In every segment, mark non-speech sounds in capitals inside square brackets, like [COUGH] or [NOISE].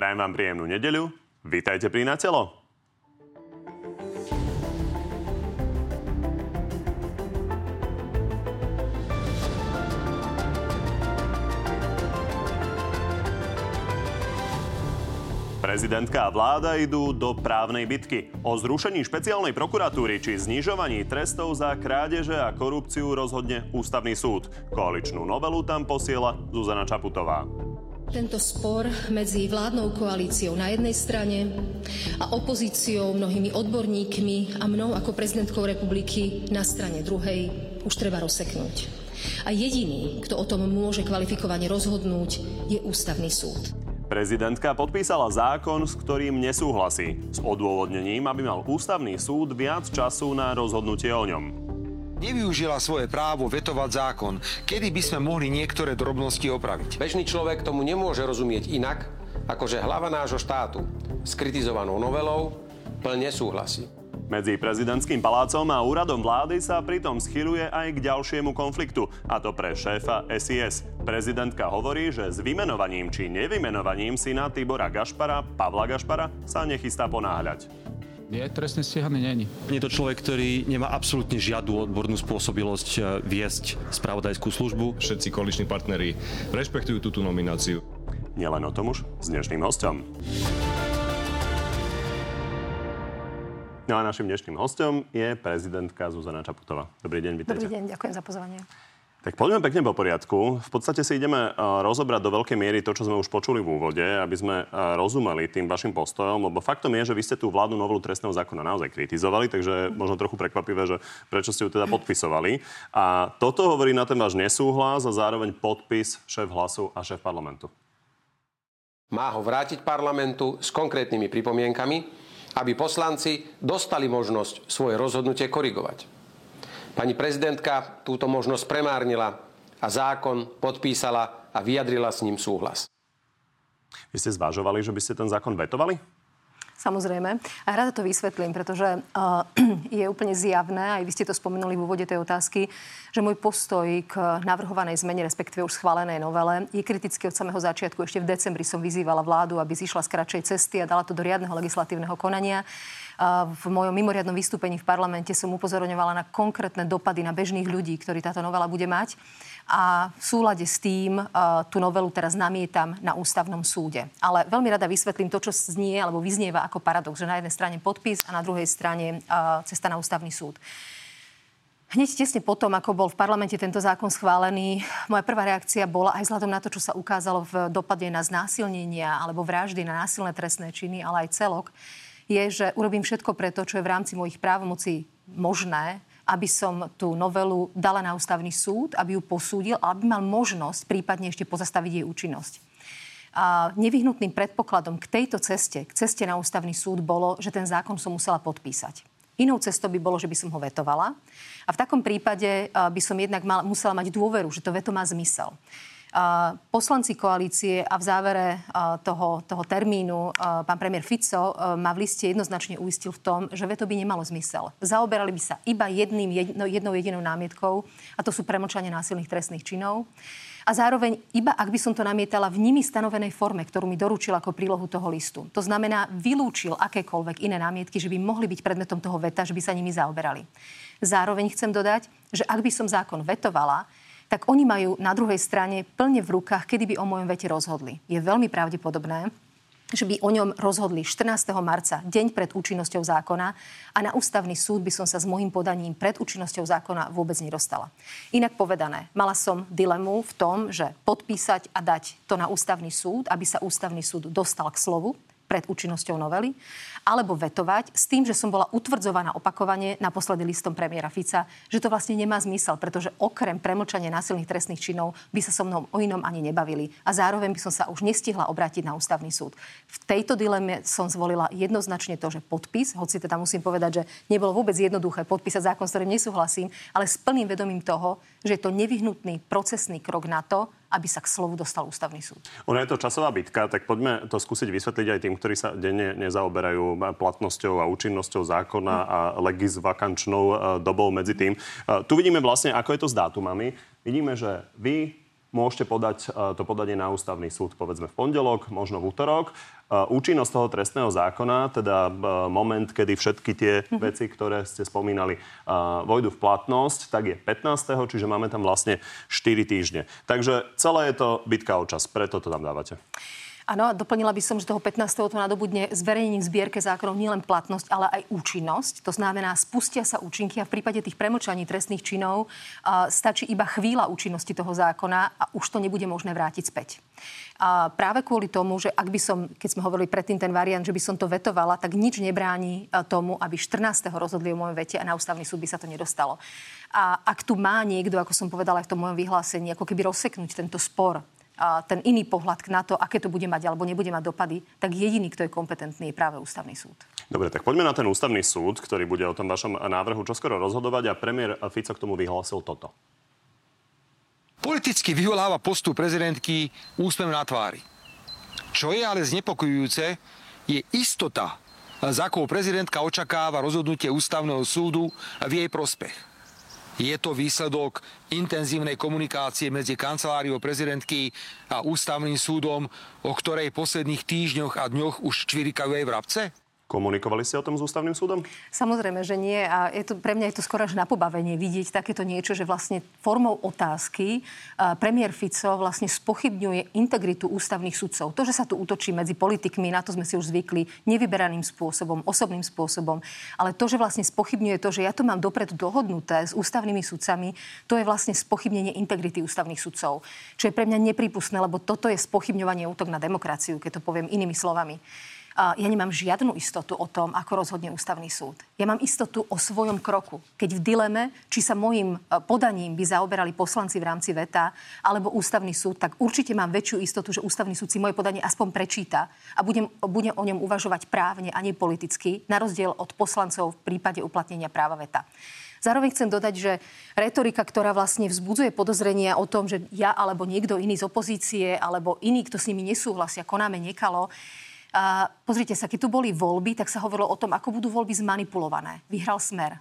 Prajem vám príjemnú nedeľu. Vítajte pri Na telo. Prezidentka a vláda idú do právnej bitky. O zrušení špeciálnej prokuratúry či znižovaní trestov za krádeže a korupciu rozhodne Ústavný súd. Koaličnú novelu tam posiela Zuzana Čaputová. Tento spor medzi vládnou koalíciou na jednej strane a opozíciou, mnohými odborníkmi a mnou ako prezidentkou republiky na strane druhej už treba rozseknúť. A jediný, kto o tom môže kvalifikovane rozhodnúť, je Ústavný súd. Prezidentka podpísala zákon, s ktorým nesúhlasí. S odôvodnením, aby mal ústavný súd viac času na rozhodnutie o ňom. Nevyužila svoje právo vetovať zákon, kedy by sme mohli niektoré drobnosti opraviť. Bežný človek tomu nemôže rozumieť inak, ako že hlava nášho štátu s kritizovanou novelou plne súhlasí. Medzi prezidentským palácom a úradom vlády sa pritom schyluje aj k ďalšiemu konfliktu, a to pre šéfa SIS. Prezidentka hovorí, že s vymenovaním či nevymenovaním syna Tibora Gašpara, Pavla Gašpara, sa nechystá ponáhľať. Je trestne stíhaný, není. Je to človek, ktorý nemá absolútne žiadnu odbornú spôsobilosť eh, viesť spravodajskú službu. Všetci koaliční partneri rešpektujú túto nomináciu. Nielen o tom už s dnešným hostom. No a našim dnešným hostom je prezidentka Zuzana Čaputová. Dobrý deň, vítajte. Dobrý deň, ďakujem za pozvanie. Tak poďme pekne po poriadku. V podstate si ideme rozobrať do veľkej miery to, čo sme už počuli v úvode, aby sme rozumeli tým vašim postojom, lebo faktom je, že vy ste tú vládnu novelu trestného zákona naozaj kritizovali, takže možno trochu prekvapivé, že prečo ste ju teda podpisovali. A toto hovorí na ten váš nesúhlas a zároveň podpis šéf hlasu a šéf parlamentu. Má ho vrátiť parlamentu s konkrétnymi pripomienkami, aby poslanci dostali možnosť svoje rozhodnutie korigovať. Pani prezidentka túto možnosť premárnila a zákon podpísala a vyjadrila s ním súhlas. Vy ste zvážovali, že by ste ten zákon vetovali? Samozrejme. A rada to vysvetlím, pretože uh, [CLEARS THROAT] je úplne zjavné, aj vy ste to spomenuli v úvode tej otázky, že môj postoj k navrhovanej zmene, respektíve už schválenej novele, je kritický od samého začiatku. Ešte v decembri som vyzývala vládu, aby zišla z kratšej cesty a dala to do riadneho legislatívneho konania. V mojom mimoriadnom vystúpení v parlamente som upozorňovala na konkrétne dopady na bežných ľudí, ktorí táto novela bude mať a v súlade s tým uh, tú novelu teraz namietam na ústavnom súde. Ale veľmi rada vysvetlím to, čo znie alebo vyznieva ako paradox, že na jednej strane podpis a na druhej strane uh, cesta na ústavný súd. Hneď tesne potom, ako bol v parlamente tento zákon schválený, moja prvá reakcia bola aj vzhľadom na to, čo sa ukázalo v dopade na znásilnenia alebo vraždy, na násilné trestné činy, ale aj celok, je, že urobím všetko preto, čo je v rámci mojich právomocí možné, aby som tú novelu dala na ústavný súd, aby ju posúdil a aby mal možnosť prípadne ešte pozastaviť jej účinnosť. A nevyhnutným predpokladom k tejto ceste, k ceste na ústavný súd bolo, že ten zákon som musela podpísať. Inou cestou by bolo, že by som ho vetovala. A v takom prípade by som jednak mal, musela mať dôveru, že to veto má zmysel. Poslanci koalície a v závere toho, toho termínu pán premiér Fico ma v liste jednoznačne uistil v tom, že veto by nemalo zmysel. Zaoberali by sa iba jedným, jedno, jednou jedinou námietkou a to sú premlčanie násilných trestných činov. A zároveň, iba ak by som to namietala v nimi stanovenej forme, ktorú mi doručil ako prílohu toho listu. To znamená, vylúčil akékoľvek iné námietky, že by mohli byť predmetom toho veta, že by sa nimi zaoberali. Zároveň chcem dodať, že ak by som zákon vetovala, tak oni majú na druhej strane plne v rukách, kedy by o mojom vete rozhodli. Je veľmi pravdepodobné, že by o ňom rozhodli 14. marca, deň pred účinnosťou zákona a na ústavný súd by som sa s môjim podaním pred účinnosťou zákona vôbec nedostala. Inak povedané, mala som dilemu v tom, že podpísať a dať to na ústavný súd, aby sa ústavný súd dostal k slovu, pred účinnosťou novely, alebo vetovať s tým, že som bola utvrdzovaná opakovane naposledy listom premiéra Fica, že to vlastne nemá zmysel, pretože okrem premlčania násilných trestných činov by sa so mnou o inom ani nebavili. A zároveň by som sa už nestihla obrátiť na ústavný súd. V tejto dileme som zvolila jednoznačne to, že podpis, hoci teda musím povedať, že nebolo vôbec jednoduché podpísať zákon, s ktorým nesúhlasím, ale s plným vedomím toho, že je to nevyhnutný procesný krok na to, aby sa k slovu dostal ústavný súd. Ono je to časová bitka, tak poďme to skúsiť vysvetliť aj tým, ktorí sa denne nezaoberajú platnosťou a účinnosťou zákona a legisvakančnou e, dobou medzi tým. E, tu vidíme vlastne, ako je to s dátumami. Vidíme, že vy môžete podať to podanie na ústavný súd povedzme v pondelok, možno v útorok. Účinnosť toho trestného zákona, teda moment, kedy všetky tie mm-hmm. veci, ktoré ste spomínali, vojdu v platnosť, tak je 15. Čiže máme tam vlastne 4 týždne. Takže celé je to bitka o čas, preto to tam dávate. Áno, doplnila by som, že toho 15. to nadobudne zverejnením zbierke zákonov nielen platnosť, ale aj účinnosť. To znamená, spustia sa účinky a v prípade tých premočaní trestných činov uh, stačí iba chvíľa účinnosti toho zákona a už to nebude možné vrátiť späť. A práve kvôli tomu, že ak by som, keď sme hovorili predtým ten variant, že by som to vetovala, tak nič nebráni tomu, aby 14. rozhodli o mojom vete a na ústavný súd by sa to nedostalo. A ak tu má niekto, ako som povedala aj v tom mojom vyhlásení, ako keby rozseknúť tento spor ten iný pohľad na to, aké to bude mať alebo nebude mať dopady, tak jediný, kto je kompetentný, je práve ústavný súd. Dobre, tak poďme na ten ústavný súd, ktorý bude o tom vašom návrhu čoskoro rozhodovať a premiér Fico k tomu vyhlásil toto. Politicky vyvoláva postup prezidentky úsmev na tvári. Čo je ale znepokojujúce, je istota, za akou prezidentka očakáva rozhodnutie ústavného súdu v jej prospech. Je to výsledok intenzívnej komunikácie medzi kanceláriou prezidentky a ústavným súdom, o ktorej posledných týždňoch a dňoch už čvirikajú aj vrabce? Komunikovali ste o tom s ústavným súdom? Samozrejme, že nie. A je to, pre mňa je to skoro až na pobavenie vidieť takéto niečo, že vlastne formou otázky premiér Fico vlastne spochybňuje integritu ústavných sudcov. To, že sa tu útočí medzi politikmi, na to sme si už zvykli, nevyberaným spôsobom, osobným spôsobom. Ale to, že vlastne spochybňuje to, že ja to mám dopredu dohodnuté s ústavnými sudcami, to je vlastne spochybnenie integrity ústavných sudcov. Čo je pre mňa nepripustné, lebo toto je spochybňovanie útok na demokraciu, keď to poviem inými slovami ja nemám žiadnu istotu o tom, ako rozhodne ústavný súd. Ja mám istotu o svojom kroku. Keď v dileme, či sa môjim e, podaním by zaoberali poslanci v rámci VETA alebo ústavný súd, tak určite mám väčšiu istotu, že ústavný súd si moje podanie aspoň prečíta a budem, budem o ňom uvažovať právne a nie politicky, na rozdiel od poslancov v prípade uplatnenia práva VETA. Zároveň chcem dodať, že retorika, ktorá vlastne vzbudzuje podozrenia o tom, že ja alebo niekto iný z opozície alebo iný, kto s nimi nesúhlasia, konáme nekalo, pozrite sa, keď tu boli voľby, tak sa hovorilo o tom, ako budú voľby zmanipulované. Vyhral smer.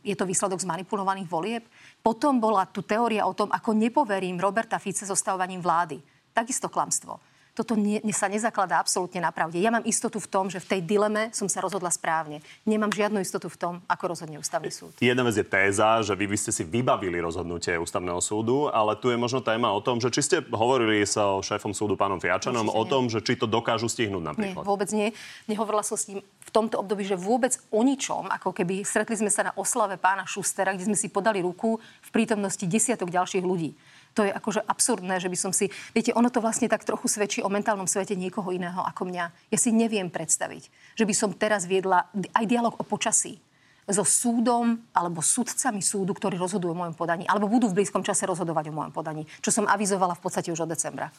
Je to výsledok zmanipulovaných volieb. Potom bola tu teória o tom, ako nepoverím Roberta Fice zostavovaním vlády. Takisto klamstvo toto nie, sa nezakladá absolútne na pravde. Ja mám istotu v tom, že v tej dileme som sa rozhodla správne. Nemám žiadnu istotu v tom, ako rozhodne ústavný súd. Jedna vec je téza, že vy by ste si vybavili rozhodnutie ústavného súdu, ale tu je možno téma o tom, že či ste hovorili sa o šéfom súdu pánom Fiačanom o tom, že či to dokážu stihnúť napríklad. Nie, vôbec nie. Nehovorila som s ním v tomto období, že vôbec o ničom, ako keby stretli sme sa na oslave pána Šustera, kde sme si podali ruku v prítomnosti desiatok ďalších ľudí. To je akože absurdné, že by som si... Viete, ono to vlastne tak trochu svedčí o mentálnom svete niekoho iného ako mňa. Ja si neviem predstaviť, že by som teraz viedla aj dialog o počasí so súdom alebo sudcami súdu, ktorí rozhodujú o mojom podaní, alebo budú v blízkom čase rozhodovať o mojom podaní, čo som avizovala v podstate už od decembra.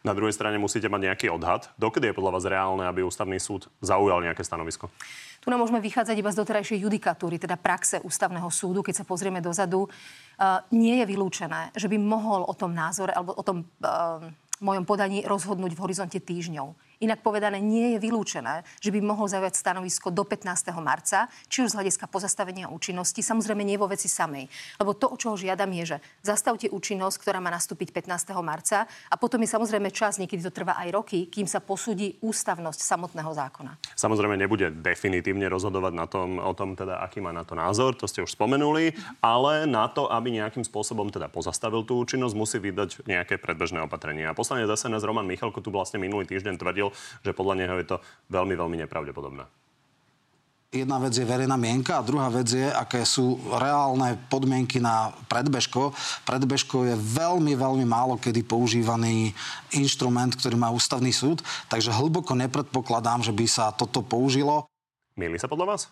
Na druhej strane musíte mať nejaký odhad. Dokedy je podľa vás reálne, aby ústavný súd zaujal nejaké stanovisko? Tu nám môžeme vychádzať iba z doterajšej judikatúry, teda praxe ústavného súdu. Keď sa pozrieme dozadu, uh, nie je vylúčené, že by mohol o tom názore alebo o tom uh, mojom podaní rozhodnúť v horizonte týždňov. Inak povedané, nie je vylúčené, že by mohol zaujať stanovisko do 15. marca, či už z hľadiska pozastavenia účinnosti, samozrejme nie vo veci samej. Lebo to, o čo ho žiadam, je, že zastavte účinnosť, ktorá má nastúpiť 15. marca a potom je samozrejme čas, niekedy to trvá aj roky, kým sa posúdi ústavnosť samotného zákona. Samozrejme nebude definitívne rozhodovať na tom, o tom, teda, aký má na to názor, to ste už spomenuli, ale na to, aby nejakým spôsobom teda pozastavil tú účinnosť, musí vydať nejaké predbežné opatrenia. A poslanec SNS Roman Michalko tu vlastne minulý týždeň tvrdil, že podľa neho je to veľmi, veľmi nepravdepodobné. Jedna vec je verejná mienka a druhá vec je, aké sú reálne podmienky na predbežko. Predbežko je veľmi, veľmi málo kedy používaný inštrument, ktorý má ústavný súd, takže hlboko nepredpokladám, že by sa toto použilo. Mieli sa podľa vás?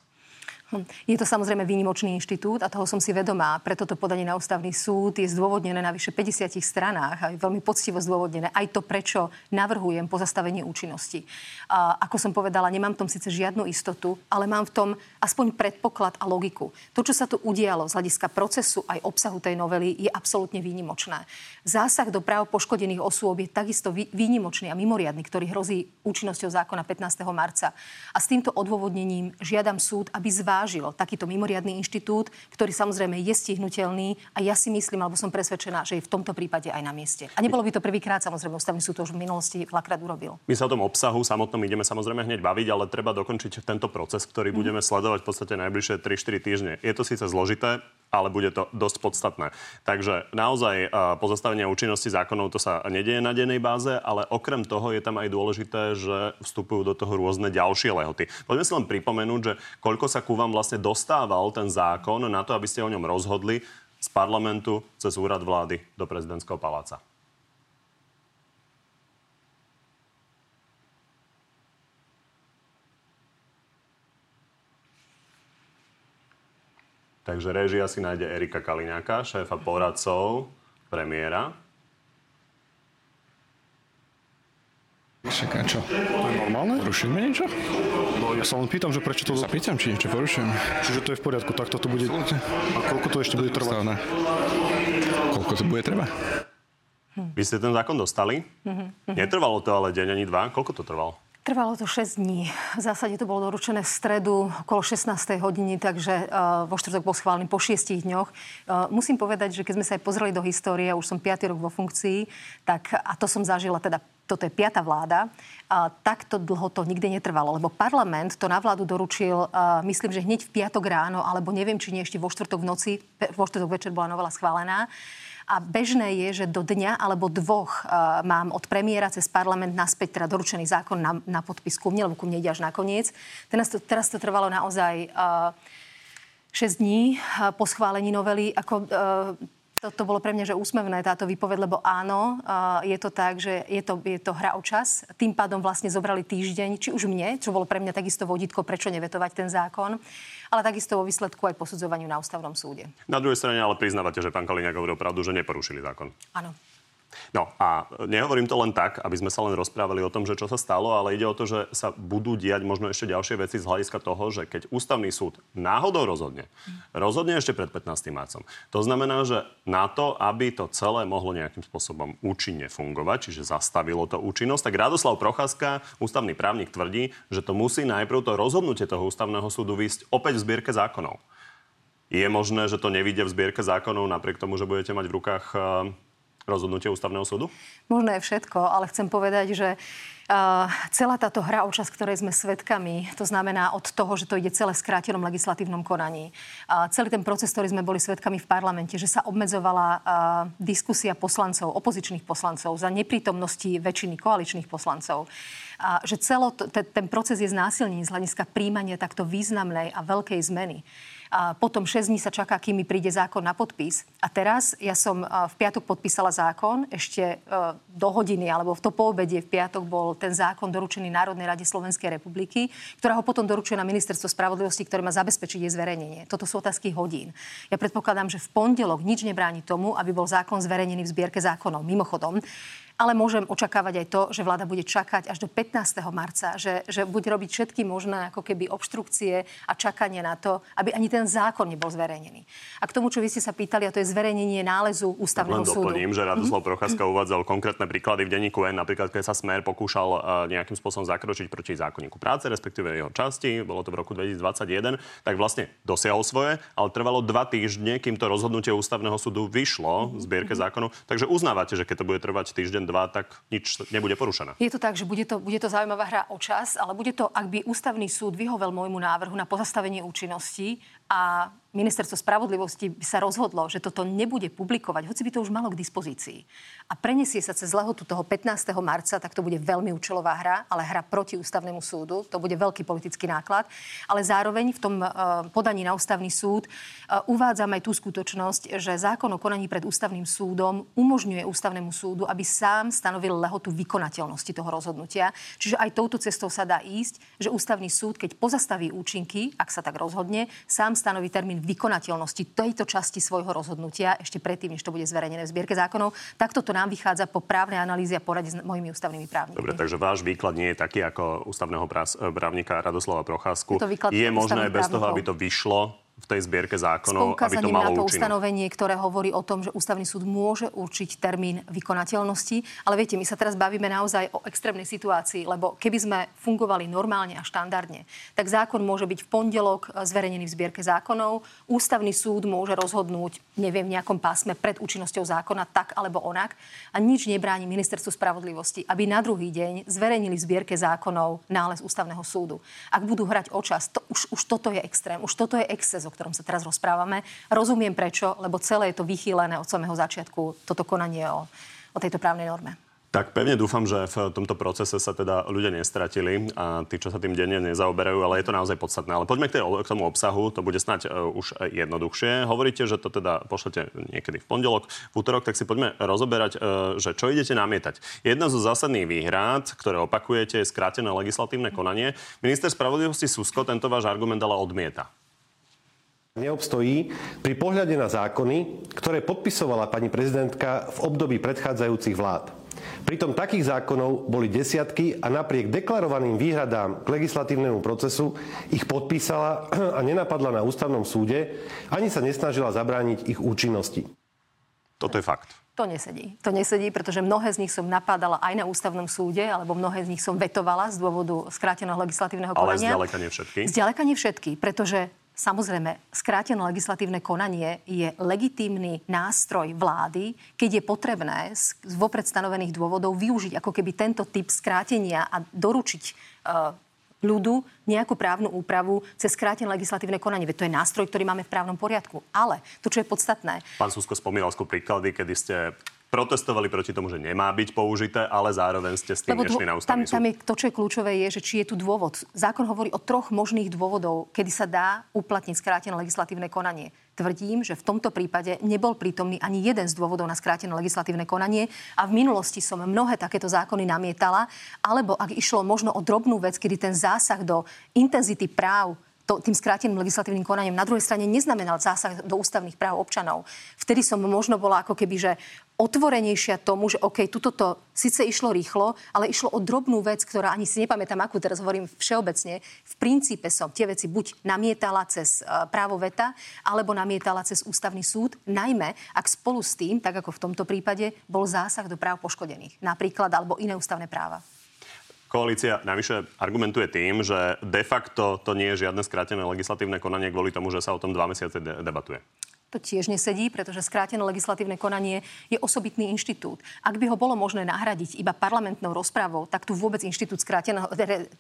Hm. Je to samozrejme výnimočný inštitút a toho som si vedomá. Preto to podanie na ústavný súd je zdôvodnené na vyše 50 stranách a je veľmi poctivo zdôvodnené. Aj to, prečo navrhujem pozastavenie účinnosti. A ako som povedala, nemám v tom síce žiadnu istotu, ale mám v tom aspoň predpoklad a logiku. To, čo sa tu udialo z hľadiska procesu aj obsahu tej novely, je absolútne výnimočné. Zásah do práv poškodených osôb je takisto výnimočný a mimoriadný, ktorý hrozí účinnosťou zákona 15. marca. A s týmto odôvodnením žiadam súd, aby zvážil zvážil takýto mimoriadný inštitút, ktorý samozrejme je stihnutelný a ja si myslím, alebo som presvedčená, že je v tomto prípade aj na mieste. A nebolo by to prvýkrát, samozrejme, ústavný súd to už v minulosti veľakrát urobil. My sa o tom obsahu samotnom ideme samozrejme hneď baviť, ale treba dokončiť tento proces, ktorý mm. budeme sledovať v podstate najbližšie 3-4 týždne. Je to síce zložité, ale bude to dosť podstatné. Takže naozaj pozastavenie účinnosti zákonov to sa nedieje na dennej báze, ale okrem toho je tam aj dôležité, že vstupujú do toho rôzne ďalšie lehoty. Poďme si len pripomenúť, že koľko sa ku vám vlastne dostával ten zákon na to, aby ste o ňom rozhodli z parlamentu cez úrad vlády do prezidentského paláca. Takže režia si nájde Erika Kaliňáka, šéfa poradcov premiéra. Však a čo? To je normálne? Porušujeme niečo? No ja sa len pýtam, že prečo to... Sa pýtam, či niečo porušujem. Čiže to je v poriadku, tak toto bude... A koľko to ešte bude trvať? Stavné. Koľko to bude trvať? Vy ste ten zákon dostali? Mm-hmm. Netrvalo to ale deň ani dva. Koľko to trvalo? Trvalo to 6 dní. V zásade to bolo doručené v stredu okolo 16. hodiny, takže uh, vo štvrtok bol schválený po 6 dňoch. Uh, musím povedať, že keď sme sa aj pozreli do histórie, už som 5. rok vo funkcii, tak, a to som zažila teda toto je piata vláda, a takto dlho to nikdy netrvalo, lebo parlament to na vládu doručil, uh, myslím, že hneď v piatok ráno, alebo neviem, či nie ešte vo štvrtok v noci, vo štvrtok večer bola novela schválená. A bežné je, že do dňa alebo dvoch uh, mám od premiéra cez parlament naspäť teda doručený zákon na, na podpis ku mne, lebo ku mne ide až nakoniec. Teraz to, teraz to trvalo naozaj uh, 6 dní po schválení novely. Ako, uh, to, to bolo pre mňa, že úsmevné táto výpoveď, lebo áno, je to tak, že je to, je to hra o čas. Tým pádom vlastne zobrali týždeň, či už mne, čo bolo pre mňa takisto vodítko, prečo nevetovať ten zákon, ale takisto vo výsledku aj posudzovaniu na ústavnom súde. Na druhej strane ale priznávate, že pán Kaliňák hovoril pravdu, že neporušili zákon. Áno. No a nehovorím to len tak, aby sme sa len rozprávali o tom, že čo sa stalo, ale ide o to, že sa budú diať možno ešte ďalšie veci z hľadiska toho, že keď ústavný súd náhodou rozhodne, rozhodne ešte pred 15. marcom. To znamená, že na to, aby to celé mohlo nejakým spôsobom účinne fungovať, čiže zastavilo to účinnosť, tak Radoslav Procházka, ústavný právnik, tvrdí, že to musí najprv to rozhodnutie toho ústavného súdu výsť opäť v zbierke zákonov. Je možné, že to nevíde v zbierke zákonov napriek tomu, že budete mať v rukách rozhodnutie ústavného súdu? Možno je všetko, ale chcem povedať, že Uh, celá táto hra o čas, ktorej sme svedkami, to znamená od toho, že to ide celé v skrátenom legislatívnom konaní. Uh, celý ten proces, ktorý sme boli svedkami v parlamente, že sa obmedzovala uh, diskusia poslancov, opozičných poslancov za neprítomnosti väčšiny koaličných poslancov. A že celo t- ten proces je znásilný z hľadiska príjmania takto významnej a veľkej zmeny. A potom 6 dní sa čaká, kým mi príde zákon na podpis. A teraz ja som v piatok podpísala zákon, ešte e, do hodiny, alebo v to poobedie v piatok bol ten zákon doručený Národnej rade Slovenskej republiky, ktorá ho potom doručuje na ministerstvo spravodlivosti, ktoré má zabezpečiť jej zverejnenie. Toto sú otázky hodín. Ja predpokladám, že v pondelok nič nebráni tomu, aby bol zákon zverejnený v zbierke zákonov. Mimochodom, ale môžem očakávať aj to, že vláda bude čakať až do 15. marca, že, že bude robiť všetky možné ako keby obštrukcie a čakanie na to, aby ani ten zákon nebol zverejnený. A k tomu, čo vy ste sa pýtali, a to je zverejnenie nálezu ústavného len súdu. doplním, že Radoslav Procházka mm-hmm. uvádzal konkrétne príklady v denníku N, napríklad keď sa Smer pokúšal uh, nejakým spôsobom zakročiť proti zákonníku práce, respektíve jeho časti, bolo to v roku 2021, tak vlastne dosiahol svoje, ale trvalo dva týždne, kým to rozhodnutie ústavného súdu vyšlo v zbierke zákonov. Takže uznávate, že keď to bude trvať týždeň, tak nič nebude porušené. Je to tak, že bude to, bude to zaujímavá hra o čas, ale bude to, ak by ústavný súd vyhovel môjmu návrhu na pozastavenie účinnosti a ministerstvo spravodlivosti sa rozhodlo, že toto nebude publikovať, hoci by to už malo k dispozícii a prenesie sa cez lehotu toho 15. marca, tak to bude veľmi účelová hra, ale hra proti ústavnému súdu. To bude veľký politický náklad. Ale zároveň v tom uh, podaní na ústavný súd uh, uvádzam aj tú skutočnosť, že zákon o konaní pred ústavným súdom umožňuje ústavnému súdu, aby sám stanovil lehotu vykonateľnosti toho rozhodnutia. Čiže aj touto cestou sa dá ísť, že ústavný súd, keď pozastaví účinky, ak sa tak rozhodne, sám stanoví termín vykonateľnosti tejto časti svojho rozhodnutia ešte predtým, než to bude zverejnené v zbierke zákonov. Takto to nám vychádza po právnej analýze a porade s mojimi ústavnými právnikmi. Dobre, takže váš výklad nie je taký ako ústavného právnika Radoslava Procházku. Je, je možné bez toho, aby to vyšlo v tej zbierke zákonov, aby to malo na to účinok. ustanovenie, ktoré hovorí o tom, že ústavný súd môže určiť termín vykonateľnosti. Ale viete, my sa teraz bavíme naozaj o extrémnej situácii, lebo keby sme fungovali normálne a štandardne, tak zákon môže byť v pondelok zverejnený v zbierke zákonov. Ústavný súd môže rozhodnúť, neviem, v nejakom pásme pred účinnosťou zákona tak alebo onak. A nič nebráni ministerstvu spravodlivosti, aby na druhý deň zverejnili v zbierke zákonov nález ústavného súdu. Ak budú hrať o čas, to, už, už toto je extrém, už toto je exces, o ktorom sa teraz rozprávame. Rozumiem prečo, lebo celé je to vychýlené od samého začiatku, toto konanie o, o tejto právnej norme. Tak pevne dúfam, že v tomto procese sa teda ľudia nestratili a tí, čo sa tým denne nezaoberajú, ale je to naozaj podstatné. Ale poďme k, tej, k tomu obsahu, to bude snať uh, už jednoduchšie. Hovoríte, že to teda pošlete niekedy v pondelok, v útorok, tak si poďme rozoberať, uh, že čo idete namietať. Jedna zo zásadných výhrad, ktoré opakujete, je skrátené legislatívne konanie. Minister spravodlivosti Susko tento váš argument ale odmieta neobstojí pri pohľade na zákony, ktoré podpisovala pani prezidentka v období predchádzajúcich vlád. Pritom takých zákonov boli desiatky a napriek deklarovaným výhradám k legislatívnemu procesu ich podpísala [CLEARS THROAT] a nenapadla na ústavnom súde, ani sa nesnažila zabrániť ich účinnosti. Toto je fakt. To nesedí. To nesedí, pretože mnohé z nich som napádala aj na ústavnom súde, alebo mnohé z nich som vetovala z dôvodu skráteného legislatívneho konania. Ale zďaleka nie všetky. Zďaleka nie všetky, pretože Samozrejme, skrátené legislatívne konanie je legitímny nástroj vlády, keď je potrebné z vopred stanovených dôvodov využiť ako keby tento typ skrátenia a doručiť uh, ľudu nejakú právnu úpravu cez skrátené legislatívne konanie. Veď to je nástroj, ktorý máme v právnom poriadku. Ale to, čo je podstatné... Pán Susko spomínal skôr príklady, kedy ste protestovali proti tomu, že nemá byť použité, ale zároveň ste s tým Lebo nešli na ústavný tam, tam je, to, čo je kľúčové, je, že či je tu dôvod. Zákon hovorí o troch možných dôvodov, kedy sa dá uplatniť skrátené legislatívne konanie. Tvrdím, že v tomto prípade nebol prítomný ani jeden z dôvodov na skrátené legislatívne konanie a v minulosti som mnohé takéto zákony namietala, alebo ak išlo možno o drobnú vec, kedy ten zásah do intenzity práv to, tým skráteným legislatívnym konaním na druhej strane neznamenal zásah do ústavných práv občanov. Vtedy som možno bola ako keby, že otvorenejšia tomu, že OK, tuto to síce išlo rýchlo, ale išlo o drobnú vec, ktorá ani si nepamätám, akú teraz hovorím všeobecne. V princípe som tie veci buď namietala cez uh, právo veta, alebo namietala cez ústavný súd, najmä ak spolu s tým, tak ako v tomto prípade, bol zásah do práv poškodených. Napríklad, alebo iné ústavné práva. Koalícia navyše argumentuje tým, že de facto to nie je žiadne skrátené legislatívne konanie kvôli tomu, že sa o tom dva mesiace de- debatuje. To tiež nesedí, pretože skrátené legislatívne konanie je osobitný inštitút. Ak by ho bolo možné nahradiť iba parlamentnou rozprávou, tak tu vôbec inštitút skráteného,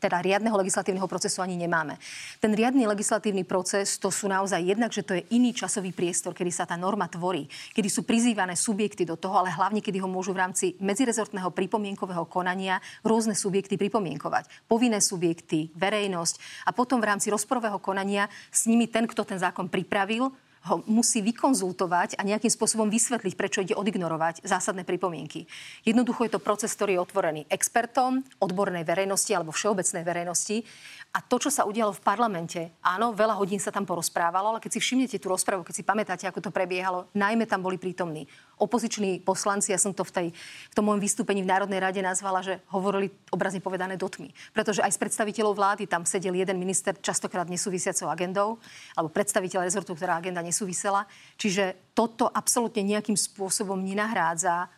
teda riadneho legislatívneho procesu ani nemáme. Ten riadny legislatívny proces to sú naozaj jednak, že to je iný časový priestor, kedy sa tá norma tvorí, kedy sú prizývané subjekty do toho, ale hlavne kedy ho môžu v rámci medzirezortného pripomienkového konania rôzne subjekty pripomienkovať. Povinné subjekty, verejnosť a potom v rámci rozporového konania s nimi ten, kto ten zákon pripravil, ho musí vykonzultovať a nejakým spôsobom vysvetliť, prečo ide odignorovať zásadné pripomienky. Jednoducho je to proces, ktorý je otvorený expertom, odbornej verejnosti alebo všeobecnej verejnosti. A to, čo sa udialo v parlamente, áno, veľa hodín sa tam porozprávalo, ale keď si všimnete tú rozprávu, keď si pamätáte, ako to prebiehalo, najmä tam boli prítomní opoziční poslanci, ja som to v, tej, v tom môjom vystúpení v Národnej rade nazvala, že hovorili obrazne povedané do tmy. Pretože aj z predstaviteľov vlády tam sedel jeden minister častokrát nesúvisiacou agendou, alebo predstaviteľ rezortu, ktorá agenda nesúvisela. Čiže toto absolútne nejakým spôsobom nenahrádza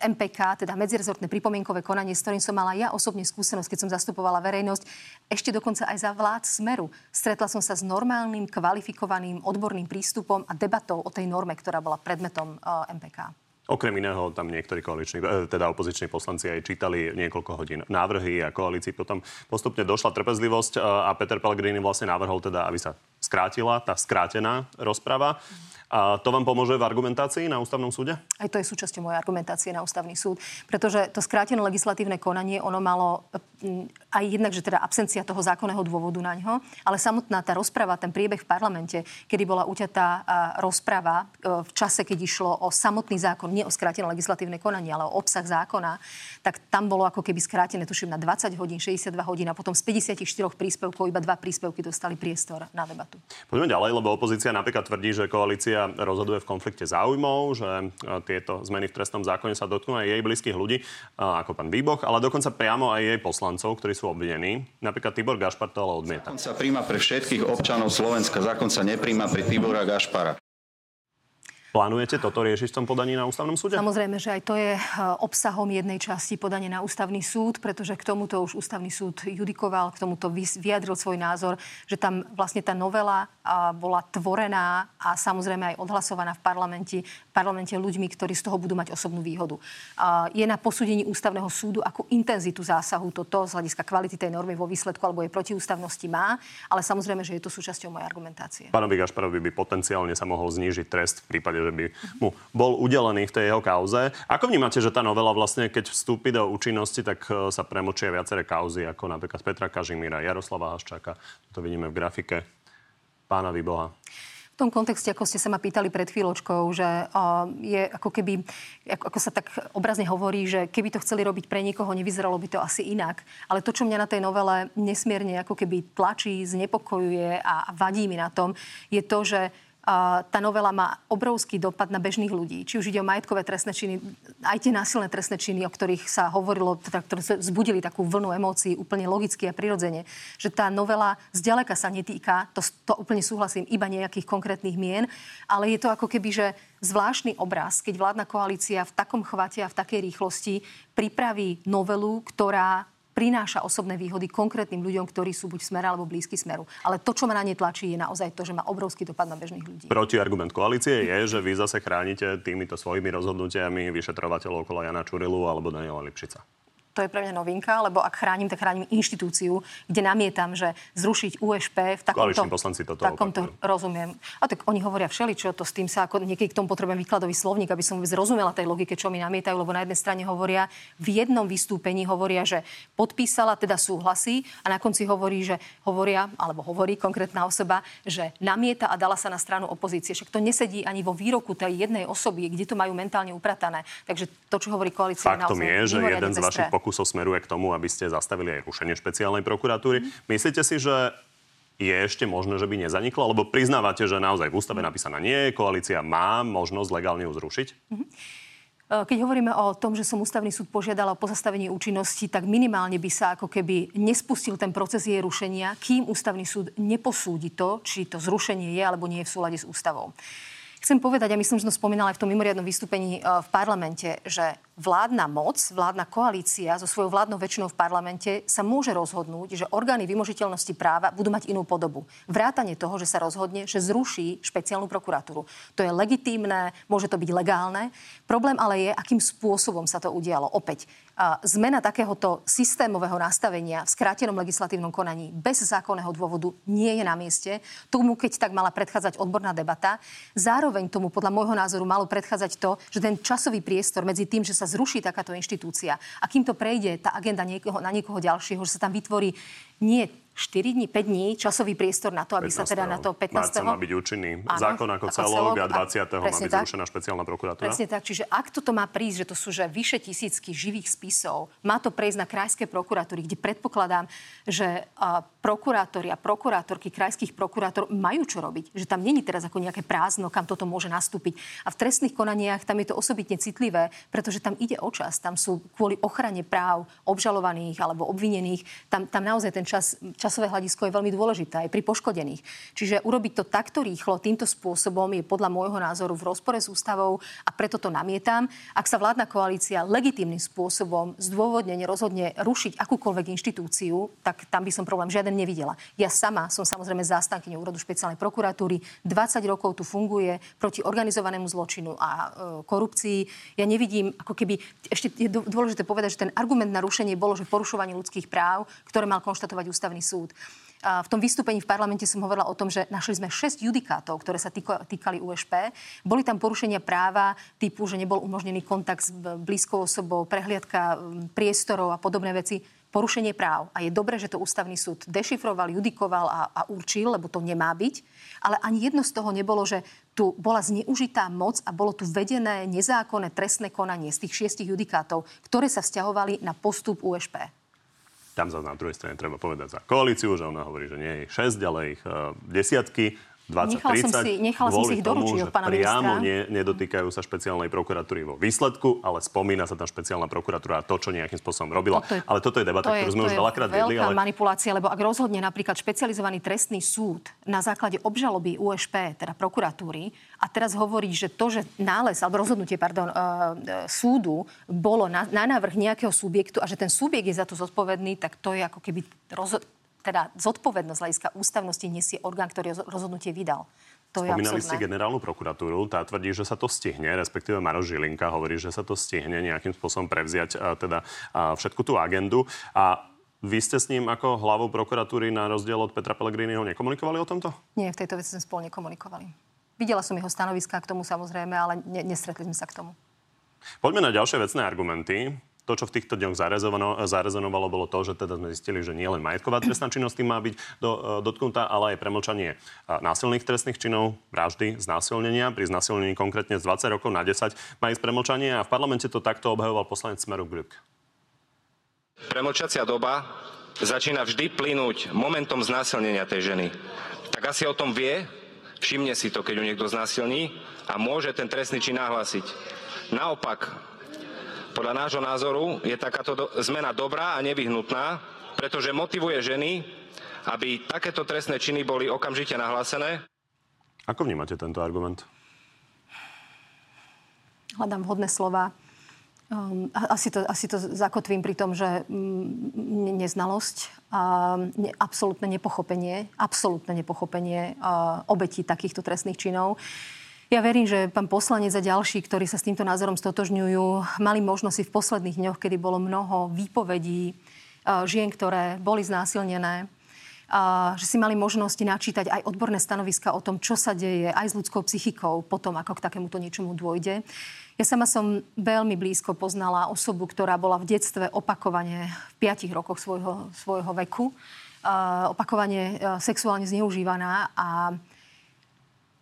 MPK, teda medzirezortné pripomienkové konanie, s ktorým som mala ja osobne skúsenosť, keď som zastupovala verejnosť, ešte dokonca aj za vlád Smeru. Stretla som sa s normálnym, kvalifikovaným, odborným prístupom a debatou o tej norme, ktorá bola predmetom eh, MPK. Okrem iného tam niektorí koaliční, eh, teda opoziční poslanci aj čítali niekoľko hodín návrhy a koalícii potom postupne došla trpezlivosť eh, a Peter Pellegrini vlastne navrhol teda, aby sa skrátila tá skrátená rozprava. A to vám pomôže v argumentácii na ústavnom súde? Aj to je súčasťou mojej argumentácie na ústavný súd. Pretože to skrátené legislatívne konanie, ono malo mm, aj jednak, že teda absencia toho zákonného dôvodu na ňo, ale samotná tá rozprava, ten priebeh v parlamente, kedy bola uťatá rozprava e, v čase, keď išlo o samotný zákon, nie o skrátené legislatívne konanie, ale o obsah zákona, tak tam bolo ako keby skrátené, tuším, na 20 hodín, 62 hodín a potom z 54 príspevkov iba dva príspevky dostali priestor na debatu. Poďme ďalej, lebo opozícia napríklad tvrdí, že koalícia koalícia rozhoduje v konflikte záujmov, že tieto zmeny v trestnom zákone sa dotknú aj jej blízkych ľudí, ako pán Výboch, ale dokonca priamo aj jej poslancov, ktorí sú obvinení. Napríklad Tibor Gašpar to ale odmieta. Zákon sa príjma pre všetkých občanov Slovenska, zákon sa nepríjma pre Tibora Gašpara. Plánujete toto riešiť v tom podaní na ústavnom súde? Samozrejme, že aj to je e, obsahom jednej časti podania na ústavný súd, pretože k tomuto už ústavný súd judikoval, k tomuto vyjadril svoj názor, že tam vlastne tá novela bola tvorená a samozrejme aj odhlasovaná v parlamente, parlamente ľuďmi, ktorí z toho budú mať osobnú výhodu. Je na posúdení ústavného súdu, ako intenzitu zásahu toto z hľadiska kvality tej normy vo výsledku alebo jej protiústavnosti má, ale samozrejme, že je to súčasťou mojej argumentácie. Pánovi Gašparovi by potenciálne sa mohol znížiť trest v prípade, že by mu bol udelený v tej jeho kauze. Ako vnímate, že tá novela vlastne, keď vstúpi do účinnosti, tak e, sa premočia viaceré kauzy, ako napríklad Petra Kažimíra, Jaroslava Haščáka, to vidíme v grafike pána Vyboha? V tom kontexte, ako ste sa ma pýtali pred chvíľočkou, že je ako keby, ako, ako sa tak obrazne hovorí, že keby to chceli robiť pre niekoho, nevyzeralo by to asi inak. Ale to, čo mňa na tej novele nesmierne ako keby tlačí, znepokojuje a vadí mi na tom, je to, že tá novela má obrovský dopad na bežných ľudí. Či už ide o majetkové trestné činy, aj tie násilné trestné činy, o ktorých sa hovorilo, teda, ktoré zbudili takú vlnu emócií úplne logicky a prirodzene. Že tá novela zďaleka sa netýka, to, to úplne súhlasím, iba nejakých konkrétnych mien, ale je to ako keby, že zvláštny obraz, keď vládna koalícia v takom chvate a v takej rýchlosti pripraví novelu, ktorá prináša osobné výhody konkrétnym ľuďom, ktorí sú buď smer alebo blízky smeru. Ale to, čo ma na ne tlačí, je naozaj to, že má obrovský dopad na bežných ľudí. Protiargument koalície je, že vy zase chránite týmito svojimi rozhodnutiami vyšetrovateľov okolo Jana Čurilu alebo Daniela Lipšica to je pre mňa novinka, lebo ak chránim, tak chránim inštitúciu, kde namietam, že zrušiť USP v takomto, toto takomto rozumiem. A tak oni hovoria všeličo, to s tým sa ako niekedy k tomu potrebujem výkladový slovník, aby som vôbec rozumela tej logike, čo mi namietajú, lebo na jednej strane hovoria, v jednom vystúpení hovoria, že podpísala, teda súhlasí a na konci hovorí, že hovoria, alebo hovorí konkrétna osoba, že namieta a dala sa na stranu opozície. Však to nesedí ani vo výroku tej jednej osoby, kde to majú mentálne upratané. Takže to, čo hovorí koalícia, Faktom je, že jeden z vašich pokusov smeruje k tomu, aby ste zastavili aj rušenie špeciálnej prokuratúry. Mm. Myslíte si, že je ešte možné, že by nezaniklo? Lebo priznávate, že naozaj v ústave napísaná nie koalícia má možnosť legálne ju zrušiť? Mm-hmm. Keď hovoríme o tom, že som ústavný súd požiadala o pozastavenie účinnosti, tak minimálne by sa ako keby nespustil ten proces jej rušenia, kým ústavný súd neposúdi to, či to zrušenie je alebo nie je v súlade s ústavou. Chcem povedať, a myslím, že som spomínala aj v tom mimoriadnom vystúpení e, v parlamente, že vládna moc, vládna koalícia so svojou vládnou väčšinou v parlamente sa môže rozhodnúť, že orgány vymožiteľnosti práva budú mať inú podobu. Vrátanie toho, že sa rozhodne, že zruší špeciálnu prokuratúru. To je legitímne, môže to byť legálne. Problém ale je, akým spôsobom sa to udialo. Opäť, zmena takéhoto systémového nastavenia v skrátenom legislatívnom konaní bez zákonného dôvodu nie je na mieste. Tomu, keď tak mala predchádzať odborná debata. Zároveň tomu, podľa môjho názoru, malo predchádzať to, že ten časový priestor medzi tým, že sa zruší takáto inštitúcia a kým to prejde tá agenda niekoho, na niekoho ďalšieho, že sa tam vytvorí nie 4 dní, 5 dní časový priestor na to, aby 15. sa teda na to 15. Marca má byť účinný áno, zákon ako, ako celok a 20. A má byť tak, zrušená špeciálna prokuratúra. Presne tak, čiže ak toto má prísť, že to sú že vyše tisícky živých spisov, má to prejsť na krajské prokuratúry, kde predpokladám, že uh, prokurátori a prokurátorky krajských prokurátor majú čo robiť, že tam není teraz ako nejaké prázdno, kam toto môže nastúpiť. A v trestných konaniach tam je to osobitne citlivé, pretože tam ide o čas, tam sú kvôli ochrane práv obžalovaných alebo obvinených, tam, tam naozaj ten čas časové hľadisko je veľmi dôležité aj pri poškodených. Čiže urobiť to takto rýchlo, týmto spôsobom je podľa môjho názoru v rozpore s ústavou a preto to namietam. Ak sa vládna koalícia legitímnym spôsobom zdôvodnene rozhodne rušiť akúkoľvek inštitúciu, tak tam by som problém žiaden nevidela. Ja sama som samozrejme zástankyňou úradu špeciálnej prokuratúry. 20 rokov tu funguje proti organizovanému zločinu a e, korupcii. Ja nevidím, ako keby, ešte je dôležité povedať, že ten argument na rušenie bolo, že porušovanie ľudských práv, ktoré mal konštatovať ústavný súd súd. V tom vystúpení v parlamente som hovorila o tom, že našli sme 6 judikátov, ktoré sa týkali USP. Boli tam porušenia práva typu, že nebol umožnený kontakt s blízkou osobou, prehliadka priestorov a podobné veci porušenie práv. A je dobré, že to ústavný súd dešifroval, judikoval a, a určil, lebo to nemá byť. Ale ani jedno z toho nebolo, že tu bola zneužitá moc a bolo tu vedené nezákonné trestné konanie z tých šiestich judikátov, ktoré sa vzťahovali na postup USP. Tam za na druhej strane treba povedať za koalíciu, že ona hovorí, že nie je 6, ale ich uh, desiatky. 2030 si, nechala som si ich doručiť že od pána priamo ministra. ne, nedotýkajú sa špeciálnej prokuratúry vo výsledku, ale spomína sa tam špeciálna prokuratúra a to, čo nejakým spôsobom robila. Toto je, ale toto je debata, to je, ktorú sme to už je veľakrát veľká Ale... manipulácia, lebo ak rozhodne napríklad špecializovaný trestný súd na základe obžaloby USP, teda prokuratúry, a teraz hovorí, že to, že nález, alebo rozhodnutie, pardon, uh, súdu bolo na, na návrh nejakého subjektu a že ten subjekt je za to zodpovedný, tak to je ako keby rozhod- teda zodpovednosť hľadiska ústavnosti nesie orgán, ktorý rozhodnutie vydal. To Spomínali ste generálnu prokuratúru, tá tvrdí, že sa to stihne, respektíve Maroš Žilinka hovorí, že sa to stihne nejakým spôsobom prevziať a, teda a, všetku tú agendu. A vy ste s ním ako hlavou prokuratúry na rozdiel od Petra Pellegriniho nekomunikovali o tomto? Nie, v tejto veci sme spolu nekomunikovali. Videla som jeho stanoviská k tomu samozrejme, ale ne, nestretli sme sa k tomu. Poďme na ďalšie vecné argumenty. To, čo v týchto dňoch zarezonovalo, bolo to, že teda sme zistili, že nie len majetková trestná činnosť tým má byť do, e, dotknutá, ale aj premlčanie e, násilných trestných činov, vraždy, znásilnenia. Pri znásilnení konkrétne z 20 rokov na 10 má ísť premlčanie a v parlamente to takto obhajoval poslanec Smeru Gruk. Premlčacia doba začína vždy plynúť momentom znásilnenia tej ženy. Tak asi o tom vie, všimne si to, keď ju niekto znásilní a môže ten trestný čin nahlásiť. Naopak, podľa nášho názoru je takáto do- zmena dobrá a nevyhnutná, pretože motivuje ženy, aby takéto trestné činy boli okamžite nahlásené. Ako vnímate tento argument? hľadám vhodné slova. Um, asi, to, asi to zakotvím pri tom, že um, neznalosť a ne, absolútne nepochopenie, absolútne nepochopenie uh, obetí takýchto trestných činov. Ja verím, že pán poslanec a ďalší, ktorí sa s týmto názorom stotožňujú, mali možnosť v posledných dňoch, kedy bolo mnoho výpovedí uh, žien, ktoré boli znásilnené, a že si mali možnosť načítať aj odborné stanoviska o tom, čo sa deje aj s ľudskou psychikou potom, ako k takémuto niečomu dôjde. Ja sama som veľmi blízko poznala osobu, ktorá bola v detstve opakovane v 5 rokoch svojho, svojho veku, uh, opakovane uh, sexuálne zneužívaná a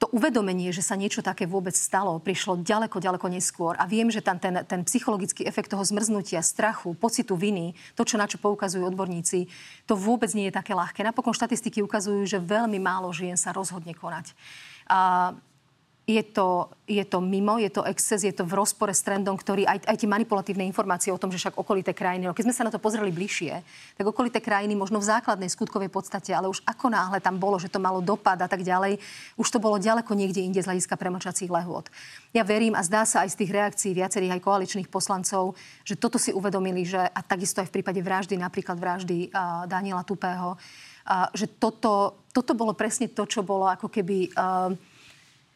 to uvedomenie, že sa niečo také vôbec stalo, prišlo ďaleko, ďaleko neskôr. A viem, že tam ten, ten psychologický efekt toho zmrznutia, strachu, pocitu viny, to, čo na čo poukazujú odborníci, to vôbec nie je také ľahké. Napokon štatistiky ukazujú, že veľmi málo žien sa rozhodne konať. A je to, je to mimo, je to exces, je to v rozpore s trendom, ktorý aj, aj tie manipulatívne informácie o tom, že však okolité krajiny, no keď sme sa na to pozreli bližšie, tak okolité krajiny možno v základnej skutkovej podstate, ale už ako náhle tam bolo, že to malo dopad a tak ďalej, už to bolo ďaleko niekde inde z hľadiska premlčacích lehôd. Ja verím a zdá sa aj z tých reakcií viacerých aj koaličných poslancov, že toto si uvedomili, že a takisto aj v prípade vraždy, napríklad vraždy uh, Daniela Tupého, uh, že toto, toto bolo presne to, čo bolo ako keby... Uh,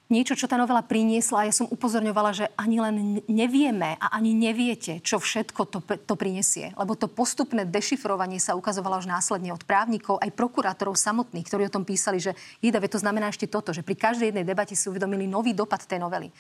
niečo, čo tá novela priniesla. Ja som upozorňovala, že ani len nevieme a ani neviete, čo všetko to, to prinesie. Lebo to postupné dešifrovanie sa ukazovalo až následne od právnikov, aj prokurátorov samotných, ktorí o tom písali, že jeda, to znamená ešte toto, že pri každej jednej debate si uvedomili nový dopad tej novely.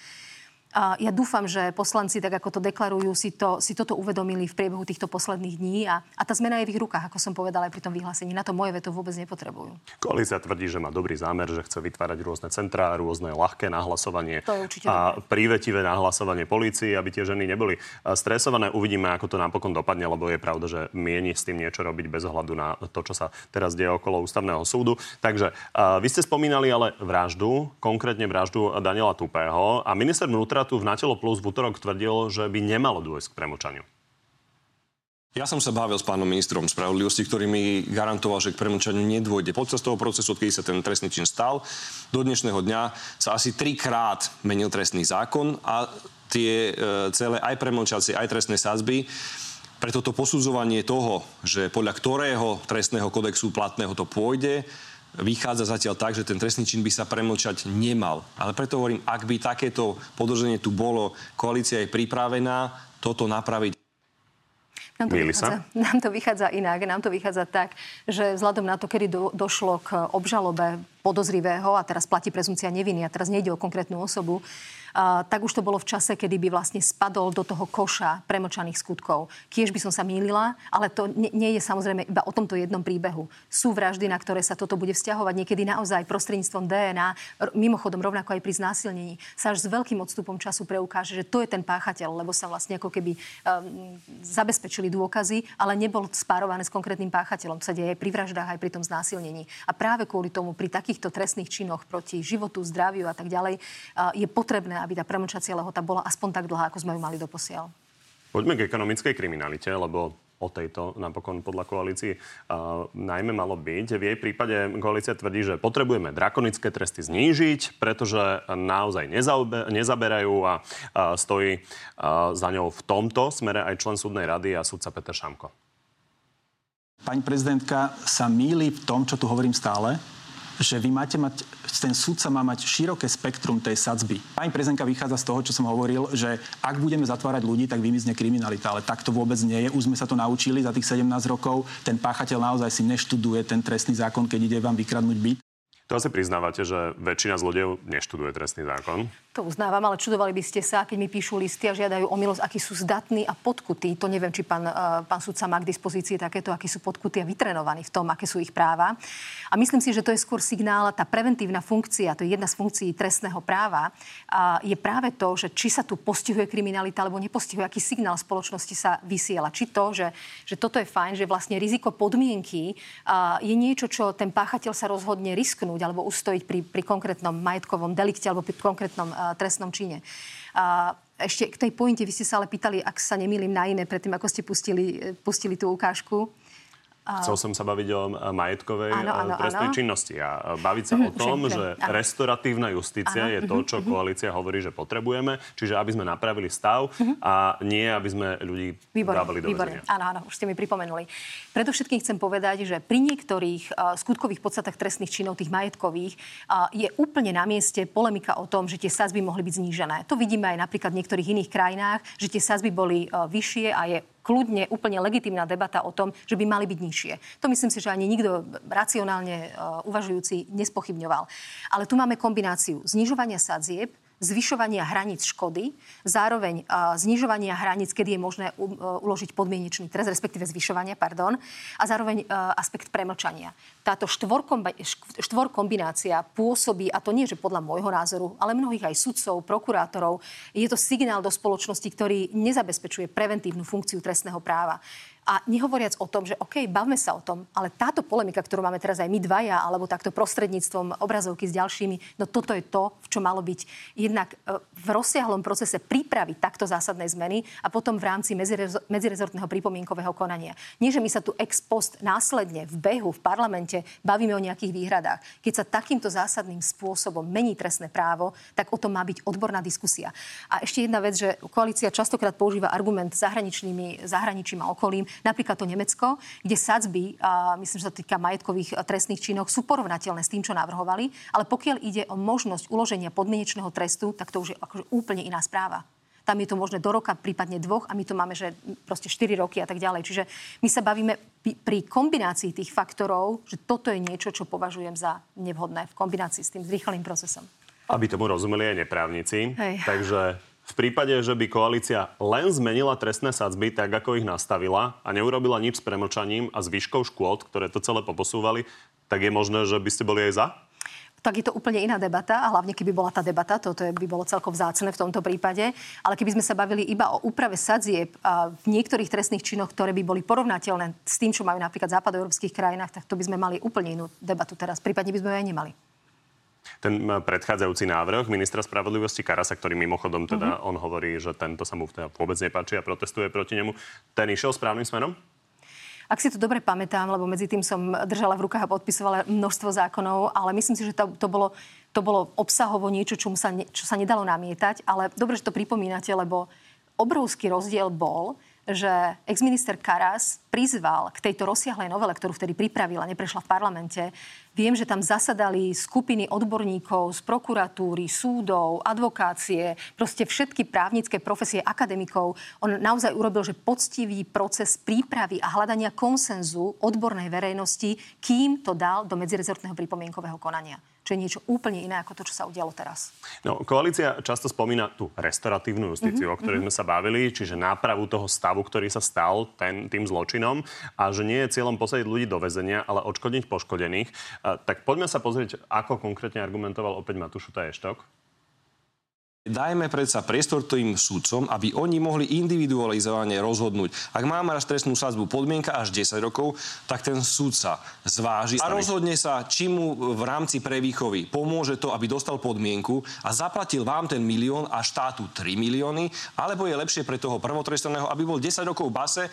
Ja dúfam, že poslanci, tak ako to deklarujú, si, to, si toto uvedomili v priebehu týchto posledných dní a, a tá zmena je v ich rukách, ako som povedala aj pri tom vyhlásení. Na to moje veto vôbec nepotrebujú. Koalícia tvrdí, že má dobrý zámer, že chce vytvárať rôzne centrá, rôzne ľahké nahlasovanie To je určite a dobré. prívetivé nahlasovanie polícii, aby tie ženy neboli a, stresované. Uvidíme, ako to napokon dopadne, lebo je pravda, že mieni s tým niečo robiť bez ohľadu na to, čo sa teraz deje okolo ústavného súdu. Takže a, vy ste spomínali ale vraždu, konkrétne vraždu Daniela Tupého a minister vnútra tu v Natelo Plus v útorok tvrdil, že by nemalo dôjsť k premočaniu. Ja som sa bavil s pánom ministrom spravodlivosti, ktorý mi garantoval, že k premlčaniu nedôjde. Počas toho procesu, odkedy sa ten trestný čin stal, do dnešného dňa sa asi trikrát menil trestný zákon a tie e, celé aj premlčacie, aj trestné sadzby preto to posudzovanie toho, že podľa ktorého trestného kodexu platného to pôjde, vychádza zatiaľ tak, že ten trestný čin by sa premlčať nemal. Ale preto hovorím, ak by takéto podrženie tu bolo, koalícia je pripravená toto napraviť. Nám to, vychádza, sa? nám to vychádza inak. Nám to vychádza tak, že vzhľadom na to, kedy do, došlo k obžalobe podozrivého a teraz platí prezumcia neviny a teraz nejde o konkrétnu osobu, a, tak už to bolo v čase, kedy by vlastne spadol do toho koša premlčaných skutkov. Kiež by som sa mýlila, ale to nie, nie je samozrejme iba o tomto jednom príbehu. Sú vraždy, na ktoré sa toto bude vzťahovať niekedy naozaj prostredníctvom DNA, r- mimochodom rovnako aj pri znásilnení, sa až s veľkým odstupom času preukáže, že to je ten páchateľ, lebo sa vlastne ako keby um, zabezpečili dôkazy, ale nebol spárované s konkrétnym páchateľom. To sa deje aj pri vraždách, aj pri tom znásilnení. A práve kvôli tomu pri takýchto takýchto trestných činoch proti životu, zdraviu a tak ďalej je potrebné, aby tá premlčacia lehota bola aspoň tak dlhá, ako sme ju mali doposiaľ. Poďme k ekonomickej kriminalite, lebo o tejto napokon podľa koalícii uh, najmä malo byť. V jej prípade koalícia tvrdí, že potrebujeme drakonické tresty znížiť, pretože naozaj nezaube, nezaberajú a uh, stojí uh, za ňou v tomto smere aj člen súdnej rady a súdca Peter Šamko. Pani prezidentka sa míli v tom, čo tu hovorím stále, že vy máte mať, ten súdca má mať široké spektrum tej sadzby. Pani prezidentka vychádza z toho, čo som hovoril, že ak budeme zatvárať ľudí, tak vymizne kriminalita, ale tak to vôbec nie je. Už sme sa to naučili za tých 17 rokov. Ten páchateľ naozaj si neštuduje ten trestný zákon, keď ide vám vykradnúť byt. To asi priznávate, že väčšina zlodejov neštuduje trestný zákon? To uznávam, ale čudovali by ste sa, keď mi píšu listy a žiadajú o milosť, akí sú zdatní a podkutí. To neviem, či pán, uh, pán sudca má k dispozícii takéto, akí sú podkutí a vytrenovaní v tom, aké sú ich práva. A myslím si, že to je skôr signál, tá preventívna funkcia, to je jedna z funkcií trestného práva, uh, je práve to, že či sa tu postihuje kriminalita alebo nepostihuje, aký signál spoločnosti sa vysiela. Či to, že, že toto je fajn, že vlastne riziko podmienky uh, je niečo, čo ten páchateľ sa rozhodne risknúť alebo ustojiť pri, pri konkrétnom majetkovom delikte alebo pri konkrétnom uh, trestnom čine. Uh, ešte k tej pointe, vy ste sa ale pýtali, ak sa nemýlim na iné, predtým ako ste pustili, e, pustili tú ukážku. Chcel som sa baviť o majetkovej áno, áno, trestnej áno. činnosti a baviť sa [LAUGHS] o tom, že áno. restoratívna justícia áno. je to, čo koalícia hovorí, že potrebujeme, čiže aby sme napravili stav a nie, aby sme ľudí výborné, dávali do výborné. Áno, áno, už ste mi pripomenuli. Predovšetkým chcem povedať, že pri niektorých uh, skutkových podstatách trestných činov, tých majetkových, uh, je úplne na mieste polemika o tom, že tie sazby mohli byť znížené. To vidíme aj napríklad v niektorých iných krajinách, že tie sazby boli uh, vyššie a je kľudne úplne legitimná debata o tom, že by mali byť nižšie. To myslím si, že ani nikto racionálne uh, uvažujúci nespochybňoval. Ale tu máme kombináciu znižovania sadzieb, zvyšovania hraníc škody, zároveň znižovania hraníc, kedy je možné uh, uložiť podmienečný trest, respektíve zvyšovania, pardon, a zároveň uh, aspekt premlčania. Táto štvor kombinácia pôsobí, a to nie, že podľa môjho názoru, ale mnohých aj sudcov, prokurátorov, je to signál do spoločnosti, ktorý nezabezpečuje preventívnu funkciu trestného práva. A nehovoriac o tom, že OK, bavme sa o tom, ale táto polemika, ktorú máme teraz aj my dvaja, alebo takto prostredníctvom obrazovky s ďalšími, no toto je to, v čo malo byť jednak e, v rozsiahlom procese prípravy takto zásadnej zmeny a potom v rámci medzirezortného pripomienkového konania. Nie, že my sa tu ex post následne v behu, v parlamente bavíme o nejakých výhradách. Keď sa takýmto zásadným spôsobom mení trestné právo, tak o tom má byť odborná diskusia. A ešte jedna vec, že koalícia častokrát používa argument zahraničnými, zahraničím a okolím, Napríklad to Nemecko, kde sadzby, a myslím, že sa týka majetkových trestných činov, sú porovnateľné s tým, čo navrhovali, ale pokiaľ ide o možnosť uloženia podmienečného trestu, tak to už je akože úplne iná správa. Tam je to možné do roka, prípadne dvoch a my to máme, že proste 4 roky a tak ďalej. Čiže my sa bavíme pri kombinácii tých faktorov, že toto je niečo, čo považujem za nevhodné v kombinácii s tým zrýchleným procesom. Aby tomu rozumeli aj neprávnici. Hej. Takže v prípade, že by koalícia len zmenila trestné sadzby tak, ako ich nastavila a neurobila nič s premlčaním a zvyškou škôd, ktoré to celé poposúvali, tak je možné, že by ste boli aj za? tak je to úplne iná debata a hlavne keby bola tá debata, toto by bolo celkom vzácne v tomto prípade, ale keby sme sa bavili iba o úprave sadzieb v niektorých trestných činoch, ktoré by boli porovnateľné s tým, čo majú napríklad v západoeurópskych krajinách, tak to by sme mali úplne inú debatu teraz, prípadne by sme ju aj nemali ten predchádzajúci návrh ministra spravodlivosti Karasa, ktorý mimochodom teda uh-huh. on hovorí, že tento sa mu teda vôbec nepáči a protestuje proti nemu, ten išiel správnym smerom? Ak si to dobre pamätám, lebo medzi tým som držala v rukách a podpisovala množstvo zákonov, ale myslím si, že to, to, bolo, to bolo obsahovo niečo, čo sa, ne, čo sa nedalo namietať. Ale dobre, že to pripomínate, lebo obrovský rozdiel bol, že exminister Karas prizval k tejto rozsiahlej novele, ktorú vtedy pripravila, neprešla v parlamente, Viem, že tam zasadali skupiny odborníkov z prokuratúry, súdov, advokácie, proste všetky právnické profesie akademikov. On naozaj urobil, že poctivý proces prípravy a hľadania konsenzu odbornej verejnosti, kým to dal do medzirezortného pripomienkového konania čo je niečo úplne iné ako to, čo sa udialo teraz. No, koalícia často spomína tú restoratívnu justíciu, mm-hmm. o ktorej sme sa bavili, čiže nápravu toho stavu, ktorý sa stal ten, tým zločinom a že nie je cieľom posadiť ľudí do väzenia, ale odškodniť poškodených. A, tak poďme sa pozrieť, ako konkrétne argumentoval opäť Matúš Eštok. Dajme predsa priestor tým sudcom, aby oni mohli individualizovane rozhodnúť. Ak má raz trestnú sadzbu podmienka až 10 rokov, tak ten sudca zváži a rozhodne sa, či mu v rámci prevýchovy pomôže to, aby dostal podmienku a zaplatil vám ten milión a štátu 3 milióny, alebo je lepšie pre toho prvotrestaného, aby bol 10 rokov base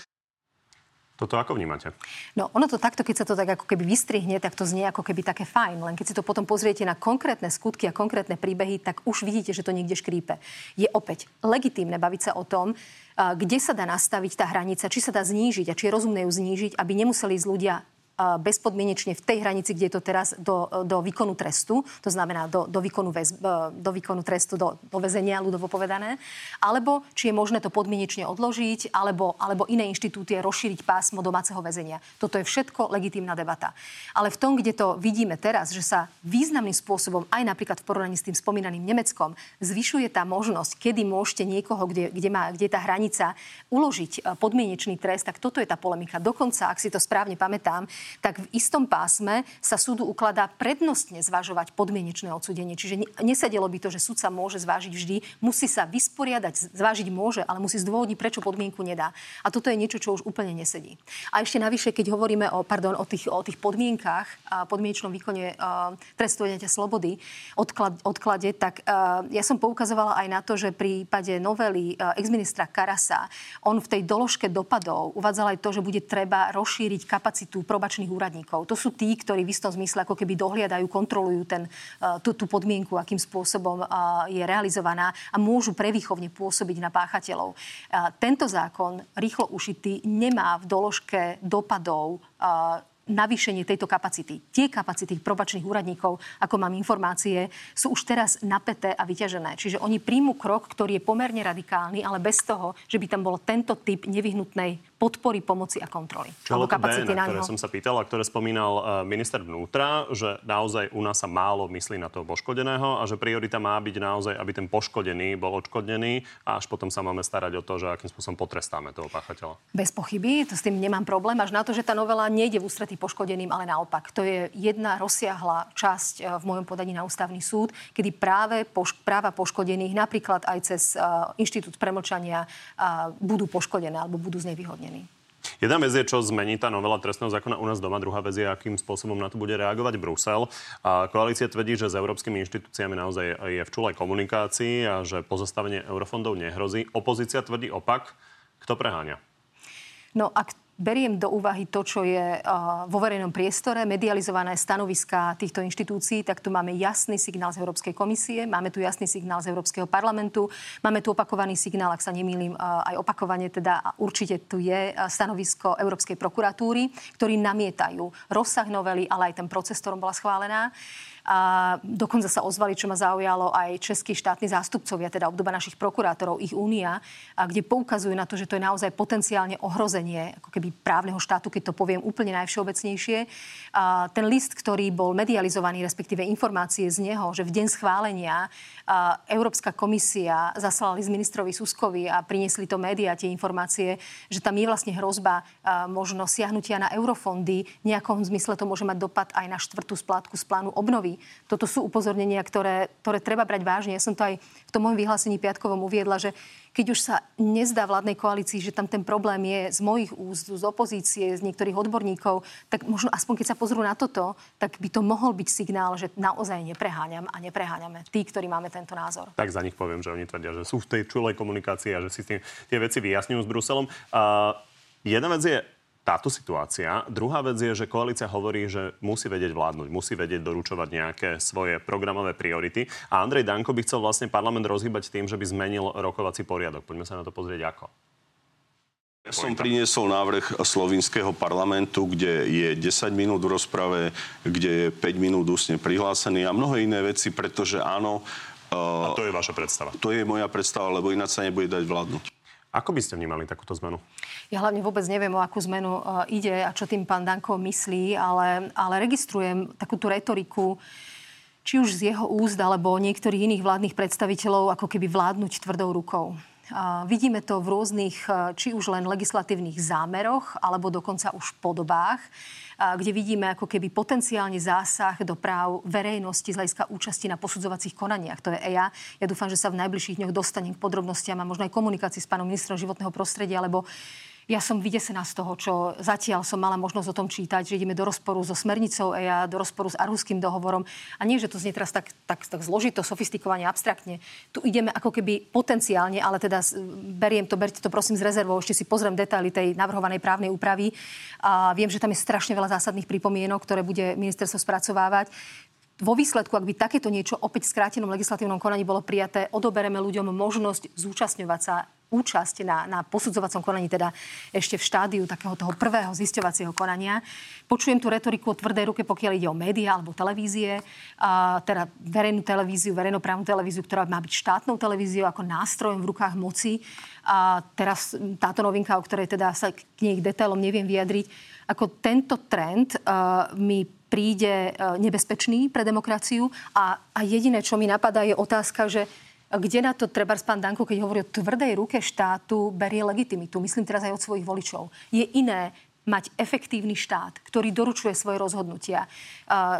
toto ako vnímate? No, ono to takto, keď sa to tak ako keby vystrihne, tak to znie ako keby také fajn. Len keď si to potom pozriete na konkrétne skutky a konkrétne príbehy, tak už vidíte, že to niekde škrípe. Je opäť legitímne baviť sa o tom, kde sa dá nastaviť tá hranica, či sa dá znížiť a či je rozumné ju znížiť, aby nemuseli ísť ľudia bezpodmienečne v tej hranici, kde je to teraz do, do výkonu trestu, to znamená do, do, výkonu, väz, do výkonu trestu, do, do väzenia, ľudovo povedané, alebo či je možné to podmienečne odložiť, alebo, alebo iné inštitúty rozšíriť pásmo domáceho väzenia. Toto je všetko legitímna debata. Ale v tom, kde to vidíme teraz, že sa významným spôsobom, aj napríklad v porovnaní s tým spomínaným Nemeckom, zvyšuje tá možnosť, kedy môžete niekoho, kde, kde, má, kde je tá hranica, uložiť e, podmienečný trest, tak toto je tá polemika. Dokonca, ak si to správne pamätám, tak v istom pásme sa súdu ukladá prednostne zvažovať podmienečné odsudenie. Čiže nesedelo by to, že súd sa môže zvážiť vždy, musí sa vysporiadať, zvážiť môže, ale musí zdôvodniť, prečo podmienku nedá. A toto je niečo, čo už úplne nesedí. A ešte navyše, keď hovoríme o, pardon, o, tých, o tých podmienkach a podmienečnom výkone uh, trestu odňatia slobody, odklad, odklade, tak uh, ja som poukazovala aj na to, že pri prípade novely uh, exministra Karasa, on v tej doložke dopadov uvádzal aj to, že bude treba rozšíriť kapacitu probačných styčných úradníkov. To sú tí, ktorí v istom zmysle ako keby dohliadajú, kontrolujú ten, e, tú, tú podmienku, akým spôsobom e, je realizovaná a môžu prevýchovne pôsobiť na páchateľov. E, tento zákon, rýchlo ušitý, nemá v doložke dopadov navýšenie tejto kapacity. Tie kapacity probačných úradníkov, ako mám informácie, sú už teraz napäté a vyťažené. Čiže oni príjmu krok, ktorý je pomerne radikálny, ale bez toho, že by tam bol tento typ nevyhnutnej podpory, pomoci a kontroly. Čo kapacity na, ktoré som sa pýtal a ktoré spomínal uh, minister vnútra, že naozaj u nás sa málo myslí na toho poškodeného a že priorita má byť naozaj, aby ten poškodený bol odškodnený a až potom sa máme starať o to, že akým spôsobom potrestáme toho páchateľa. Bez pochyby, to s tým nemám problém, až na to, že tá novela nejde v ústretí poškodeným, ale naopak. To je jedna rozsiahla časť uh, v mojom podaní na ústavný súd, kedy práve poš- práva poškodených napríklad aj cez uh, inštitút premlčania uh, budú poškodené alebo budú znevýhodnené. Jedna vec je, čo zmení tá novela trestného zákona u nás doma, druhá vec je, akým spôsobom na to bude reagovať Brusel. A koalícia tvrdí, že s európskymi inštitúciami naozaj je v čulej komunikácii a že pozastavenie eurofondov nehrozí. Opozícia tvrdí opak. Kto preháňa? No ak beriem do úvahy to, čo je vo verejnom priestore, medializované stanoviska týchto inštitúcií, tak tu máme jasný signál z Európskej komisie, máme tu jasný signál z Európskeho parlamentu, máme tu opakovaný signál, ak sa nemýlim, aj opakovane, teda určite tu je stanovisko Európskej prokuratúry, ktorí namietajú rozsah novely, ale aj ten proces, ktorom bola schválená. A dokonca sa ozvali, čo ma zaujalo, aj českí štátni zástupcovia, teda obdoba našich prokurátorov, ich únia, a kde poukazujú na to, že to je naozaj potenciálne ohrozenie ako keby právneho štátu, keď to poviem úplne najvšeobecnejšie. A ten list, ktorý bol medializovaný, respektíve informácie z neho, že v deň schválenia Európska komisia zaslala list ministrovi Suskovi a priniesli to médiá tie informácie, že tam je vlastne hrozba možno siahnutia na eurofondy. V nejakom zmysle to môže mať dopad aj na štvrtú splátku z plánu obnovy toto sú upozornenia, ktoré, ktoré treba brať vážne. Ja som to aj v tom môjom vyhlásení Piatkovom uviedla, že keď už sa nezdá vládnej koalícii, že tam ten problém je z mojich úst, z opozície, z niektorých odborníkov, tak možno aspoň keď sa pozrú na toto, tak by to mohol byť signál, že naozaj nepreháňam a nepreháňame tí, ktorí máme tento názor. Tak za nich poviem, že oni tvrdia, že sú v tej čulej komunikácii a že si tým tie veci vyjasňujú s Bruselom. Uh, jedna vec je, táto situácia. Druhá vec je, že koalícia hovorí, že musí vedieť vládnuť, musí vedieť doručovať nejaké svoje programové priority. A Andrej Danko by chcel vlastne parlament rozhýbať tým, že by zmenil rokovací poriadok. Poďme sa na to pozrieť ako. Ja som priniesol návrh slovinského parlamentu, kde je 10 minút v rozprave, kde je 5 minút ústne prihlásený a mnohé iné veci, pretože áno... A to je vaša predstava? To je moja predstava, lebo ináč sa nebude dať vládnuť. Ako by ste vnímali takúto zmenu? Ja hlavne vôbec neviem, o akú zmenu uh, ide a čo tým pán Danko myslí, ale, ale registrujem takúto retoriku, či už z jeho úzd alebo niektorých iných vládnych predstaviteľov, ako keby vládnuť tvrdou rukou. Vidíme to v rôznych, či už len legislatívnych zámeroch, alebo dokonca už podobách kde vidíme ako keby potenciálne zásah do práv verejnosti z hľadiska účasti na posudzovacích konaniach. To je EIA. Ja dúfam, že sa v najbližších dňoch dostanem k podrobnostiam a možno aj komunikácii s pánom ministrom životného prostredia, lebo ja som vydesená z toho, čo zatiaľ som mala možnosť o tom čítať, že ideme do rozporu so smernicou EIA, do rozporu s Arhuským dohovorom. A nie, že to znie teraz tak, tak, tak zložito, sofistikovane, abstraktne. Tu ideme ako keby potenciálne, ale teda beriem to, berte to prosím z rezervou, ešte si pozriem detaily tej navrhovanej právnej úpravy. A viem, že tam je strašne veľa zásadných pripomienok, ktoré bude ministerstvo spracovávať vo výsledku, ak by takéto niečo opäť v skrátenom legislatívnom konaní bolo prijaté, odobereme ľuďom možnosť zúčastňovať sa účasť na, na posudzovacom konaní, teda ešte v štádiu takého toho prvého zisťovacieho konania. Počujem tú retoriku o tvrdej ruke, pokiaľ ide o médiá alebo televízie, a, teda verejnú televíziu, verejnoprávnu televíziu, ktorá má byť štátnou televíziou ako nástrojom v rukách moci. A teraz táto novinka, o ktorej teda sa k nej detailom neviem vyjadriť, ako tento trend uh, mi príde uh, nebezpečný pre demokraciu a, a jediné, čo mi napadá, je otázka, že kde na to treba pán Danko, keď hovorí o tvrdej ruke štátu, berie legitimitu? Myslím teraz aj od svojich voličov. Je iné mať efektívny štát, ktorý doručuje svoje rozhodnutia,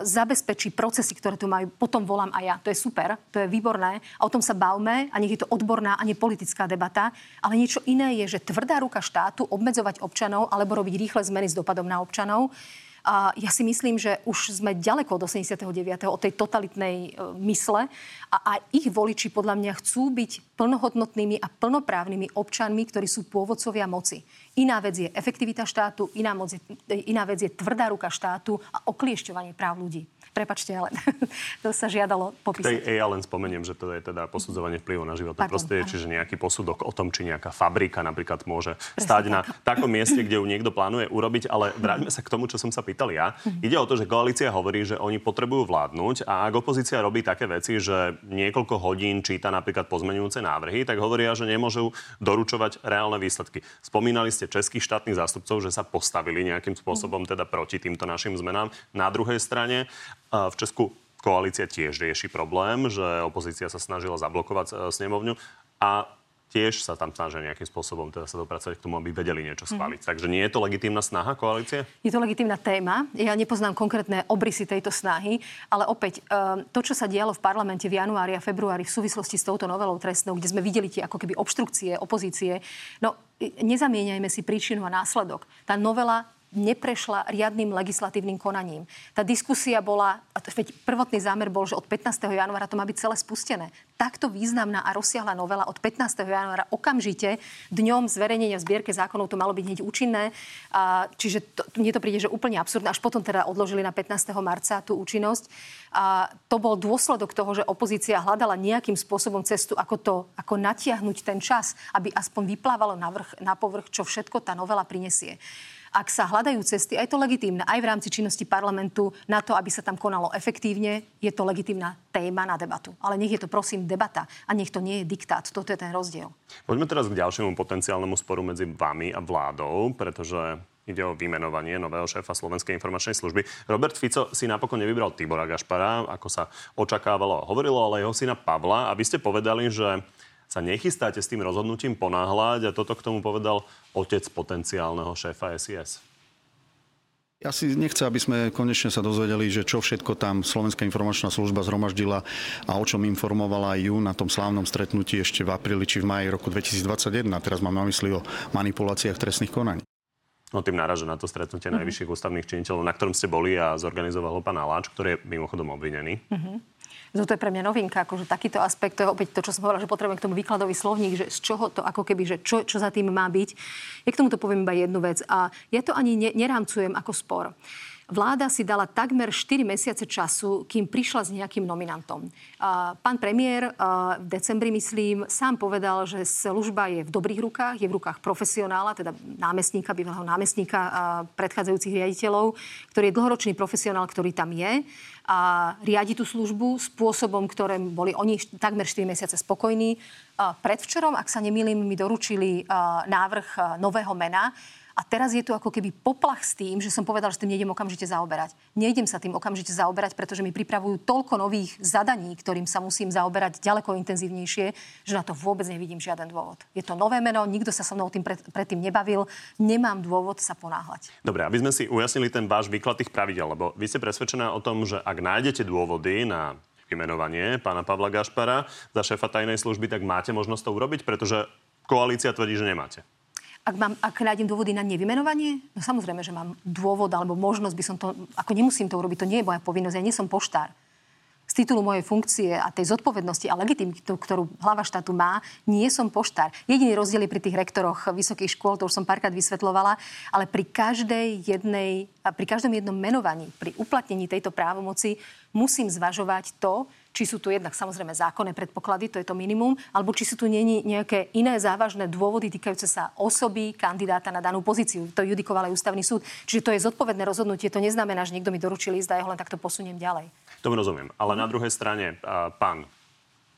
zabezpečí procesy, ktoré tu majú, potom volám aj ja. To je super, to je výborné a o tom sa bavme a nech je to odborná a nepolitická debata. Ale niečo iné je, že tvrdá ruka štátu obmedzovať občanov alebo robiť rýchle zmeny s dopadom na občanov a ja si myslím, že už sme ďaleko od 89. od tej totalitnej e, mysle a aj ich voliči podľa mňa chcú byť plnohodnotnými a plnoprávnymi občanmi, ktorí sú pôvodcovia moci. Iná vec je efektivita štátu, iná, moc je, iná vec je tvrdá ruka štátu a okliešťovanie práv ľudí. Prepačte, ale [LAUGHS] to sa žiadalo popísať. Tej ja len spomeniem, že to je teda posudzovanie vplyvu na životné Pardon, prostredie, čiže nejaký posudok o tom, či nejaká fabrika napríklad môže Presne stať tak. na [LAUGHS] takom mieste, kde ju niekto plánuje urobiť, ale vráťme sa k tomu, čo som sa pýtal ja. Mhm. Ide o to, že koalícia hovorí, že oni potrebujú vládnuť a ak opozícia robí také veci, že niekoľko hodín číta napríklad pozmenujúce návrhy, tak hovoria, že nemôžu doručovať reálne výsledky. Spomínali ste českých štátnych zástupcov, že sa postavili nejakým spôsobom teda proti týmto našim zmenám. Na druhej strane v Česku koalícia tiež rieši problém, že opozícia sa snažila zablokovať e, snemovňu a tiež sa tam snažia nejakým spôsobom teda sa dopracovať k tomu, aby vedeli niečo schváliť. Mm. Takže nie je to legitímna snaha koalície? Je to legitímna téma. Ja nepoznám konkrétne obrysy tejto snahy, ale opäť e, to, čo sa dialo v parlamente v januári a februári v súvislosti s touto novelou trestnou, kde sme videli tie ako keby obštrukcie opozície, no nezamieňajme si príčinu a následok. Tá novela neprešla riadnym legislatívnym konaním. Tá diskusia bola, veď prvotný zámer bol, že od 15. januára to má byť celé spustené. Takto významná a rozsiahla novela od 15. januára okamžite dňom zverejnenia v zbierke zákonov to malo byť hneď účinné. A, čiže to, mne to príde, že úplne absurdné. Až potom teda odložili na 15. marca tú účinnosť. A to bol dôsledok toho, že opozícia hľadala nejakým spôsobom cestu, ako to, ako natiahnuť ten čas, aby aspoň vyplávalo na, vrch, na povrch, čo všetko tá novela prinesie ak sa hľadajú cesty, aj to legitímne, aj v rámci činnosti parlamentu na to, aby sa tam konalo efektívne, je to legitímna téma na debatu. Ale nech je to prosím debata a nech to nie je diktát. Toto je ten rozdiel. Poďme teraz k ďalšiemu potenciálnemu sporu medzi vami a vládou, pretože Ide o vymenovanie nového šéfa Slovenskej informačnej služby. Robert Fico si napokon nevybral Tibora Gašpara, ako sa očakávalo a hovorilo, ale jeho syna Pavla. A vy ste povedali, že sa nechystáte s tým rozhodnutím ponáhľať a toto k tomu povedal otec potenciálneho šéfa SIS. Ja si nechcem, aby sme konečne sa dozvedeli, že čo všetko tam Slovenská informačná služba zhromaždila a o čom informovala aj ju na tom slávnom stretnutí ešte v apríli či v maji roku 2021. Teraz mám na mysli o manipuláciách trestných konaní. No tým náraža na to stretnutie mm-hmm. najvyšších ústavných činiteľov, na ktorom ste boli a zorganizoval ho pán Aláč, ktorý je mimochodom obvinený. Mm-hmm. To je pre mňa novinka, akože takýto aspekt, to je opäť to, čo som povedala, že potrebujem k tomu výkladový slovník, že z čoho to ako keby, že čo, čo za tým má byť. Ja k tomuto poviem iba jednu vec a ja to ani ne, nerámcujem ako spor. Vláda si dala takmer 4 mesiace času, kým prišla s nejakým nominantom. Pán premiér v decembri, myslím, sám povedal, že služba je v dobrých rukách, je v rukách profesionála, teda námestníka, bývalého námestníka predchádzajúcich riaditeľov, ktorý je dlhoročný profesionál, ktorý tam je a riadi tú službu spôsobom, ktorým boli oni takmer 4 mesiace spokojní. Predvčerom, ak sa nemýlim, mi doručili návrh nového mena A teraz je tu ako keby poplach s tým, že som povedal, že tým nejdem okamžite zaoberať. Nejdem sa tým okamžite zaoberať, pretože mi pripravujú toľko nových zadaní, ktorým sa musím zaoberať ďaleko intenzívnejšie, že na to vôbec nevidím žiaden dôvod. Je to nové meno, nikto sa so mnou tým pred, predtým nebavil, nemám dôvod sa ponáhľať. Dobre, aby sme si ujasnili ten váš výklad tých pravidel, lebo vy ste presvedčená o tom, že ak nájdete dôvody na vymenovanie pána Pavla Gašpara za šéfa tajnej služby, tak máte možnosť to urobiť, pretože koalícia tvrdí, že nemáte. Ak, mám, ak nájdem dôvody na nevymenovanie, no samozrejme, že mám dôvod alebo možnosť by som to, ako nemusím to urobiť, to nie je moja povinnosť, ja nie som poštár. Z titulu mojej funkcie a tej zodpovednosti a legitimitu, ktorú hlava štátu má, nie som poštár. Jediný rozdiel je pri tých rektoroch vysokých škôl, to už som párkrát vysvetlovala, ale pri každej jednej, pri každom jednom menovaní, pri uplatnení tejto právomoci musím zvažovať to, či sú tu jednak samozrejme zákonné predpoklady, to je to minimum, alebo či sú tu není nejaké iné závažné dôvody týkajúce sa osoby kandidáta na danú pozíciu. To judikoval aj ústavný súd. Čiže to je zodpovedné rozhodnutie. To neznamená, že niekto mi doručil ísť a ja ho len takto posuniem ďalej. To rozumiem. Ale na druhej strane, pán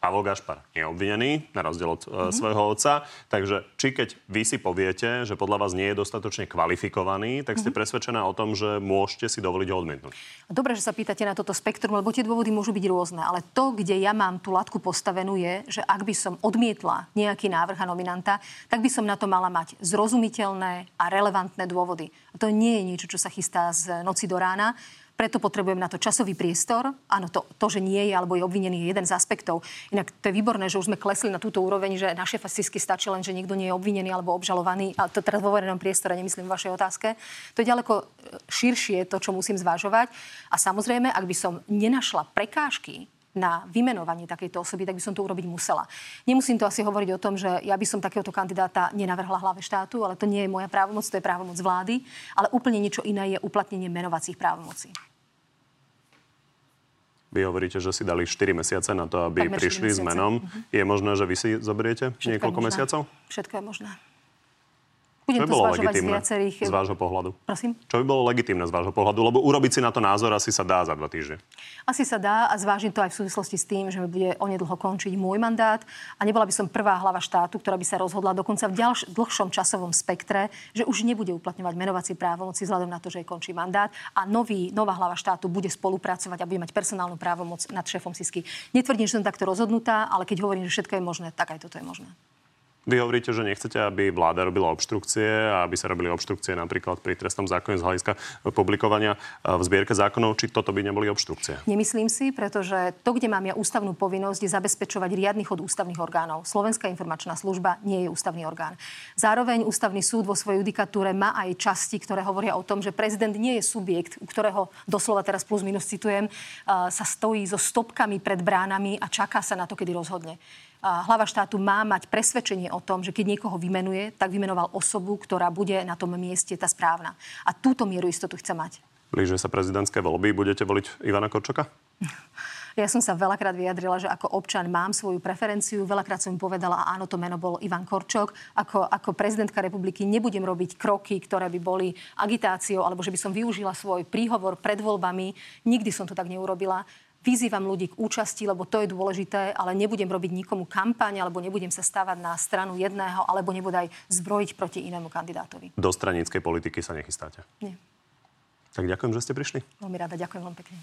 Pavol Gašpar je obvinený, na rozdiel od mm-hmm. svojho otca. Takže či keď vy si poviete, že podľa vás nie je dostatočne kvalifikovaný, tak ste mm-hmm. presvedčená o tom, že môžete si dovoliť ho odmietnúť. Dobre, že sa pýtate na toto spektrum, lebo tie dôvody môžu byť rôzne. Ale to, kde ja mám tú latku postavenú, je, že ak by som odmietla nejaký návrh a nominanta, tak by som na to mala mať zrozumiteľné a relevantné dôvody. A to nie je niečo, čo sa chystá z noci do rána. Preto potrebujem na to časový priestor. Áno, to, to, že nie je alebo je obvinený, je jeden z aspektov. Inak to je výborné, že už sme klesli na túto úroveň, že na šéfa SISky stačí len, že niekto nie je obvinený alebo obžalovaný. A to teraz vo verejnom priestore, nemyslím v vašej otázke. To je ďaleko e, širšie to, čo musím zvážovať. A samozrejme, ak by som nenašla prekážky na vymenovanie takejto osoby, tak by som to urobiť musela. Nemusím to asi hovoriť o tom, že ja by som takéhoto kandidáta nenavrhla hlave štátu, ale to nie je moja právomoc, to je právomoc vlády, ale úplne niečo iné je uplatnenie menovacích právomocí. Vy hovoríte, že si dali 4 mesiace na to, aby Takmer prišli s menom. Uh-huh. Je možné, že vy si zoberiete Všetko niekoľko mesiacov? Všetko je možné. Budem Čo by bolo legitimné z, viacerých... z vášho pohľadu? Prosím? Čo by bolo legitimné z vášho pohľadu? Lebo urobiť si na to názor asi sa dá za dva týždne. Asi sa dá a zvážim to aj v súvislosti s tým, že mi bude onedlho končiť môj mandát a nebola by som prvá hlava štátu, ktorá by sa rozhodla dokonca v ďalš- dlhšom časovom spektre, že už nebude uplatňovať menovacie právomoci vzhľadom na to, že jej končí mandát a nový, nová hlava štátu bude spolupracovať a bude mať personálnu právomoc nad šéfom Sisky. Netvrdím, že som takto rozhodnutá, ale keď hovorím, že všetko je možné, tak aj toto je možné. Vy hovoríte, že nechcete, aby vláda robila obštrukcie a aby sa robili obštrukcie napríklad pri trestnom zákone z hľadiska publikovania v zbierke zákonov, či toto by neboli obštrukcie? Nemyslím si, pretože to, kde mám ja ústavnú povinnosť, je zabezpečovať riadny chod ústavných orgánov. Slovenská informačná služba nie je ústavný orgán. Zároveň ústavný súd vo svojej judikatúre má aj časti, ktoré hovoria o tom, že prezident nie je subjekt, u ktorého doslova teraz plus minus citujem, sa stojí so stopkami pred bránami a čaká sa na to, kedy rozhodne hlava štátu má mať presvedčenie o tom, že keď niekoho vymenuje, tak vymenoval osobu, ktorá bude na tom mieste tá správna. A túto mieru istotu chce mať. Blíže sa prezidentské voľby. Budete voliť Ivana Korčoka? [LAUGHS] Ja som sa veľakrát vyjadrila, že ako občan mám svoju preferenciu. Veľakrát som im povedala, áno, to meno bol Ivan Korčok. Ako, ako prezidentka republiky nebudem robiť kroky, ktoré by boli agitáciou, alebo že by som využila svoj príhovor pred voľbami. Nikdy som to tak neurobila. Vyzývam ľudí k účasti, lebo to je dôležité, ale nebudem robiť nikomu kampaň, alebo nebudem sa stávať na stranu jedného, alebo nebudem aj zbrojiť proti inému kandidátovi. Do stranickej politiky sa nechystáte? Nie. Tak ďakujem, že ste prišli. Veľmi rada, ďakujem veľmi pekne.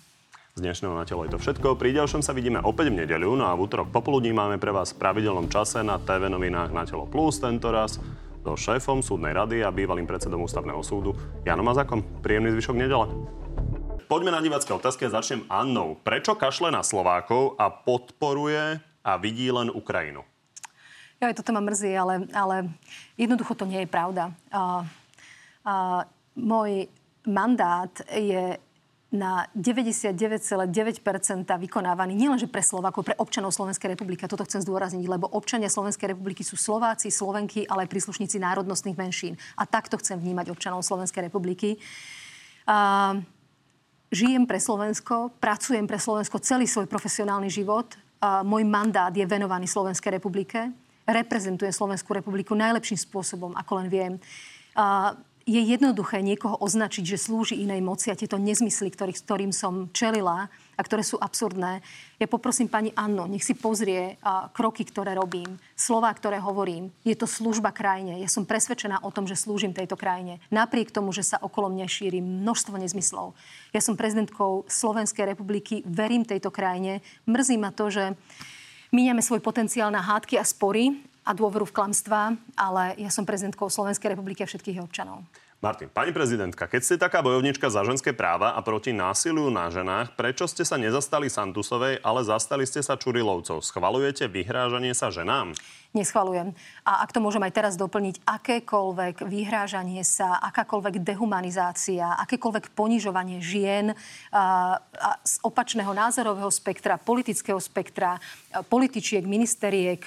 Z dnešného na telo je to všetko. Pri ďalšom sa vidíme opäť v nedeľu, no a v útorok popoludní máme pre vás v pravidelnom čase na TV novinách na telo plus tento raz so šéfom súdnej rady a bývalým predsedom ústavného súdu Janom Mazakom. Príjemný zvyšok nedele. Poďme na divácké otázky a začnem Annou. Prečo kašle na Slovákov a podporuje a vidí len Ukrajinu? Ja, toto ma mrzí, ale, ale jednoducho to nie je pravda. Uh, uh, môj mandát je na 99,9% vykonávaný nielenže pre Slovákov, pre občanov Slovenskej republiky. Toto chcem zdôrazniť, lebo občania Slovenskej republiky sú Slováci, Slovenky, ale aj príslušníci národnostných menšín. A takto chcem vnímať občanov Slovenskej republiky. Uh, žijem pre Slovensko, pracujem pre Slovensko celý svoj profesionálny život. Môj mandát je venovaný Slovenskej republike. Reprezentujem Slovenskú republiku najlepším spôsobom, ako len viem. Je jednoduché niekoho označiť, že slúži inej moci a tieto nezmysly, ktorým som čelila a ktoré sú absurdné. Ja poprosím pani Anno, nech si pozrie a, kroky, ktoré robím, slova, ktoré hovorím. Je to služba krajine. Ja som presvedčená o tom, že slúžim tejto krajine. Napriek tomu, že sa okolo mňa šíri množstvo nezmyslov. Ja som prezidentkou Slovenskej republiky, verím tejto krajine. Mrzí ma to, že míňame svoj potenciál na hádky a spory a dôveru v klamstvá, ale ja som prezidentkou Slovenskej republiky a všetkých občanov. Martin, pani prezidentka, keď ste taká bojovnička za ženské práva a proti násiliu na ženách, prečo ste sa nezastali Santusovej, ale zastali ste sa Čurilovcov? Schvalujete vyhrážanie sa ženám? Neschvalujem. A ak to môžem aj teraz doplniť, akékoľvek vyhrážanie sa, akákoľvek dehumanizácia, akékoľvek ponižovanie žien a, a z opačného názorového spektra, politického spektra, političiek, ministeriek,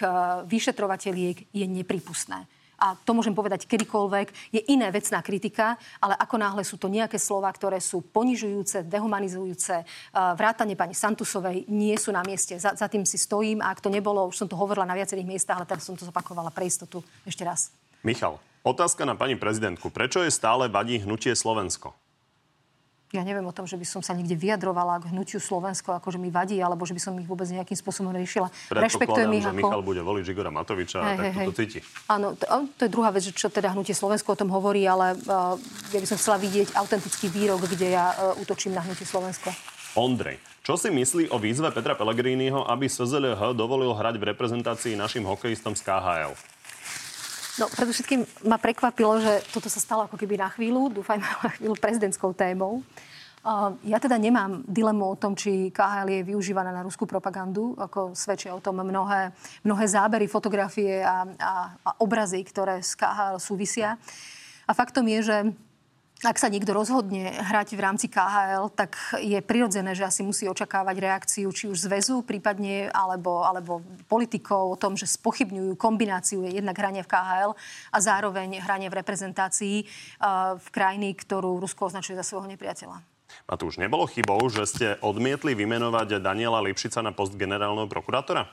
vyšetrovateľiek je nepripustné a to môžem povedať kedykoľvek, je iné vecná kritika, ale ako náhle sú to nejaké slova, ktoré sú ponižujúce, dehumanizujúce, vrátane pani Santusovej nie sú na mieste. Za, za tým si stojím a ak to nebolo, už som to hovorila na viacerých miestach, ale teraz som to zopakovala pre istotu ešte raz. Michal, otázka na pani prezidentku. Prečo je stále vadí hnutie Slovensko? Ja neviem o tom, že by som sa niekde vyjadrovala k hnutiu Slovensko, ako že mi vadí, alebo že by som ich vôbec nejakým spôsobom riešila. Rešpektujem ich že ako... Michal bude voliť Igora Matoviča hey, a tak hey, to cíti. Áno, to, to je druhá vec, čo teda hnutie Slovensko o tom hovorí, ale uh, ja by som chcela vidieť autentický výrok, kde ja uh, útočím na hnutie Slovensko. Ondrej, čo si myslí o výzve Petra Pellegriniho, aby SZLH dovolil hrať v reprezentácii našim hokejistom z KHL? No, predovšetkým ma prekvapilo, že toto sa stalo ako keby na chvíľu, dúfajme [LAUGHS] na chvíľu prezidentskou témou. Ja teda nemám dilemu o tom, či KHL je využívaná na ruskú propagandu, ako svedčia o tom mnohé, mnohé zábery, fotografie a, a, a obrazy, ktoré s KHL súvisia. A faktom je, že ak sa niekto rozhodne hrať v rámci KHL, tak je prirodzené, že asi musí očakávať reakciu či už zväzu prípadne, alebo, alebo politikov o tom, že spochybňujú kombináciu jednak hrania v KHL a zároveň hranie v reprezentácii uh, v krajiny, ktorú Rusko označuje za svojho nepriateľa. už nebolo chybou, že ste odmietli vymenovať Daniela Lipšica na post generálneho prokurátora?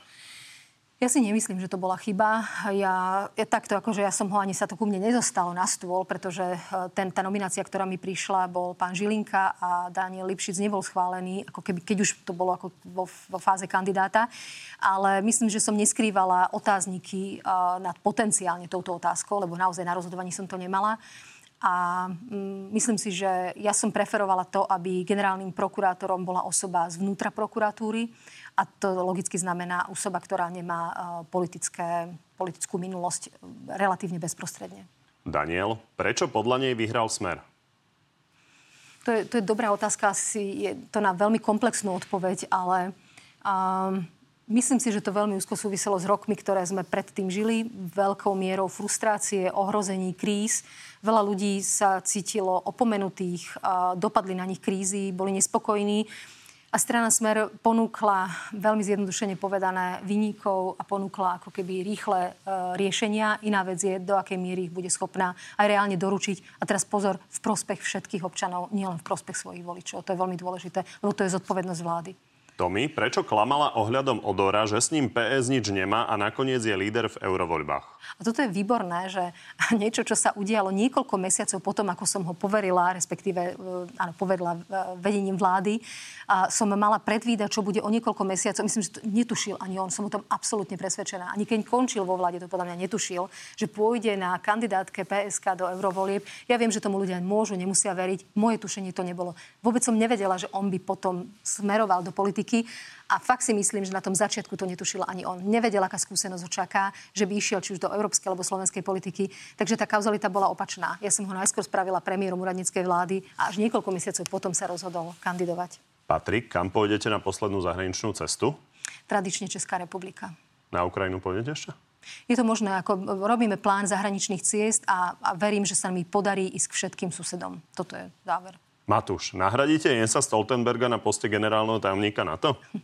Ja si nemyslím, že to bola chyba. Ja, ja takto, akože ja som ho ani sa to ku mne nezostalo na stôl, pretože e, ten, tá nominácia, ktorá mi prišla, bol pán Žilinka a Daniel Lipšic nebol schválený, ako keby, keď už to bolo ako vo, vo fáze kandidáta. Ale myslím, že som neskrývala otázniky uh, nad potenciálne touto otázkou, lebo naozaj na rozhodovaní som to nemala. A mm, myslím si, že ja som preferovala to, aby generálnym prokurátorom bola osoba zvnútra prokuratúry a to logicky znamená osoba, ktorá nemá uh, politické, politickú minulosť relatívne bezprostredne. Daniel, prečo podľa nej vyhral Smer? To je, to je dobrá otázka, asi je to na veľmi komplexnú odpoveď, ale um, myslím si, že to veľmi úzko súviselo s rokmi, ktoré sme predtým žili, veľkou mierou frustrácie, ohrození, kríz. Veľa ľudí sa cítilo opomenutých, dopadli na nich krízy, boli nespokojní. A strana Smer ponúkla, veľmi zjednodušene povedané, vyníkov a ponúkla ako keby rýchle e, riešenia. Iná vec je, do akej miery ich bude schopná aj reálne doručiť. A teraz pozor, v prospech všetkých občanov, nielen v prospech svojich voličov. To je veľmi dôležité, lebo to je zodpovednosť vlády. Tomi, prečo klamala ohľadom Odora, že s ním PS nič nemá a nakoniec je líder v eurovoľbách? A toto je výborné, že [LAUGHS] niečo, čo sa udialo niekoľko mesiacov potom, ako som ho poverila, respektíve e, áno, poverila e, vedením vlády, a som mala predvídať, čo bude o niekoľko mesiacov. Myslím, že to netušil ani on, som o tom absolútne presvedčená. Ani keď končil vo vláde, to podľa mňa netušil, že pôjde na kandidátke PSK do eurovolieb. Ja viem, že tomu ľudia môžu, nemusia veriť. Moje tušenie to nebolo. Vôbec som nevedela, že on by potom smeroval do politiky. A fakt si myslím, že na tom začiatku to netušil ani on. Nevedel, aká skúsenosť ho čaká, že by išiel či už do európskej alebo slovenskej politiky. Takže tá kauzalita bola opačná. Ja som ho najskôr spravila premiérom úradníckej vlády a až niekoľko mesiacov potom sa rozhodol kandidovať. Patrik, kam pôjdete na poslednú zahraničnú cestu? Tradične Česká republika. Na Ukrajinu pôjdete ešte? Je to možné, ako robíme plán zahraničných ciest a, a verím, že sa mi podarí ísť k všetkým susedom. Toto je záver. Matúš, nahradíte Jensa Stoltenberga na poste generálneho tajomníka NATO? [LAUGHS]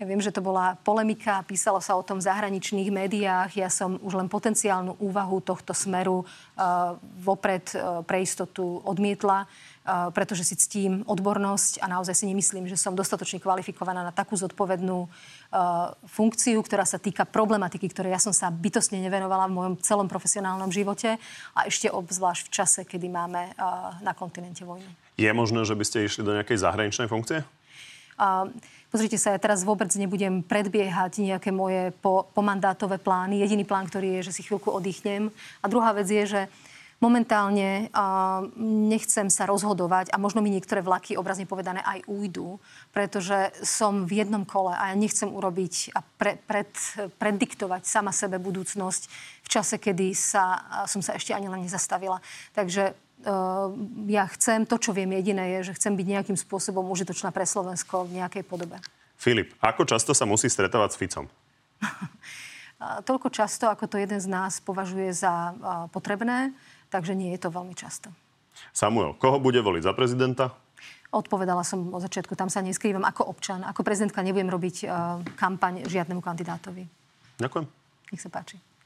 Ja viem, že to bola polemika, písalo sa o tom v zahraničných médiách. Ja som už len potenciálnu úvahu tohto smeru uh, vopred uh, pre istotu odmietla. pretože si ctím odbornosť a naozaj si nemyslím, že som dostatočne kvalifikovaná na takú zodpovednú funkciu, ktorá sa týka problematiky, ktorej ja som sa bytostne nevenovala v mojom celom profesionálnom živote a ešte obzvlášť v čase, kedy máme na kontinente vojnu. Je možné, že by ste išli do nejakej zahraničnej funkcie? Uh, pozrite sa, ja teraz vôbec nebudem predbiehať nejaké moje po, pomandátové plány. Jediný plán, ktorý je, že si chvíľku oddychnem. A druhá vec je, že momentálne uh, nechcem sa rozhodovať a možno mi niektoré vlaky, obrazne povedané, aj ujdu, pretože som v jednom kole a ja nechcem urobiť a pre, pred, prediktovať sama sebe budúcnosť v čase, kedy sa, som sa ešte ani len nezastavila. Takže ja chcem, to, čo viem jediné, je, že chcem byť nejakým spôsobom užitočná pre Slovensko v nejakej podobe. Filip, ako často sa musí stretávať s Ficom? [LAUGHS] Toľko často, ako to jeden z nás považuje za potrebné, takže nie je to veľmi často. Samuel, koho bude voliť za prezidenta? Odpovedala som od začiatku, tam sa neskrývam ako občan. Ako prezidentka nebudem robiť uh, kampaň žiadnemu kandidátovi. Ďakujem. Nech sa páči.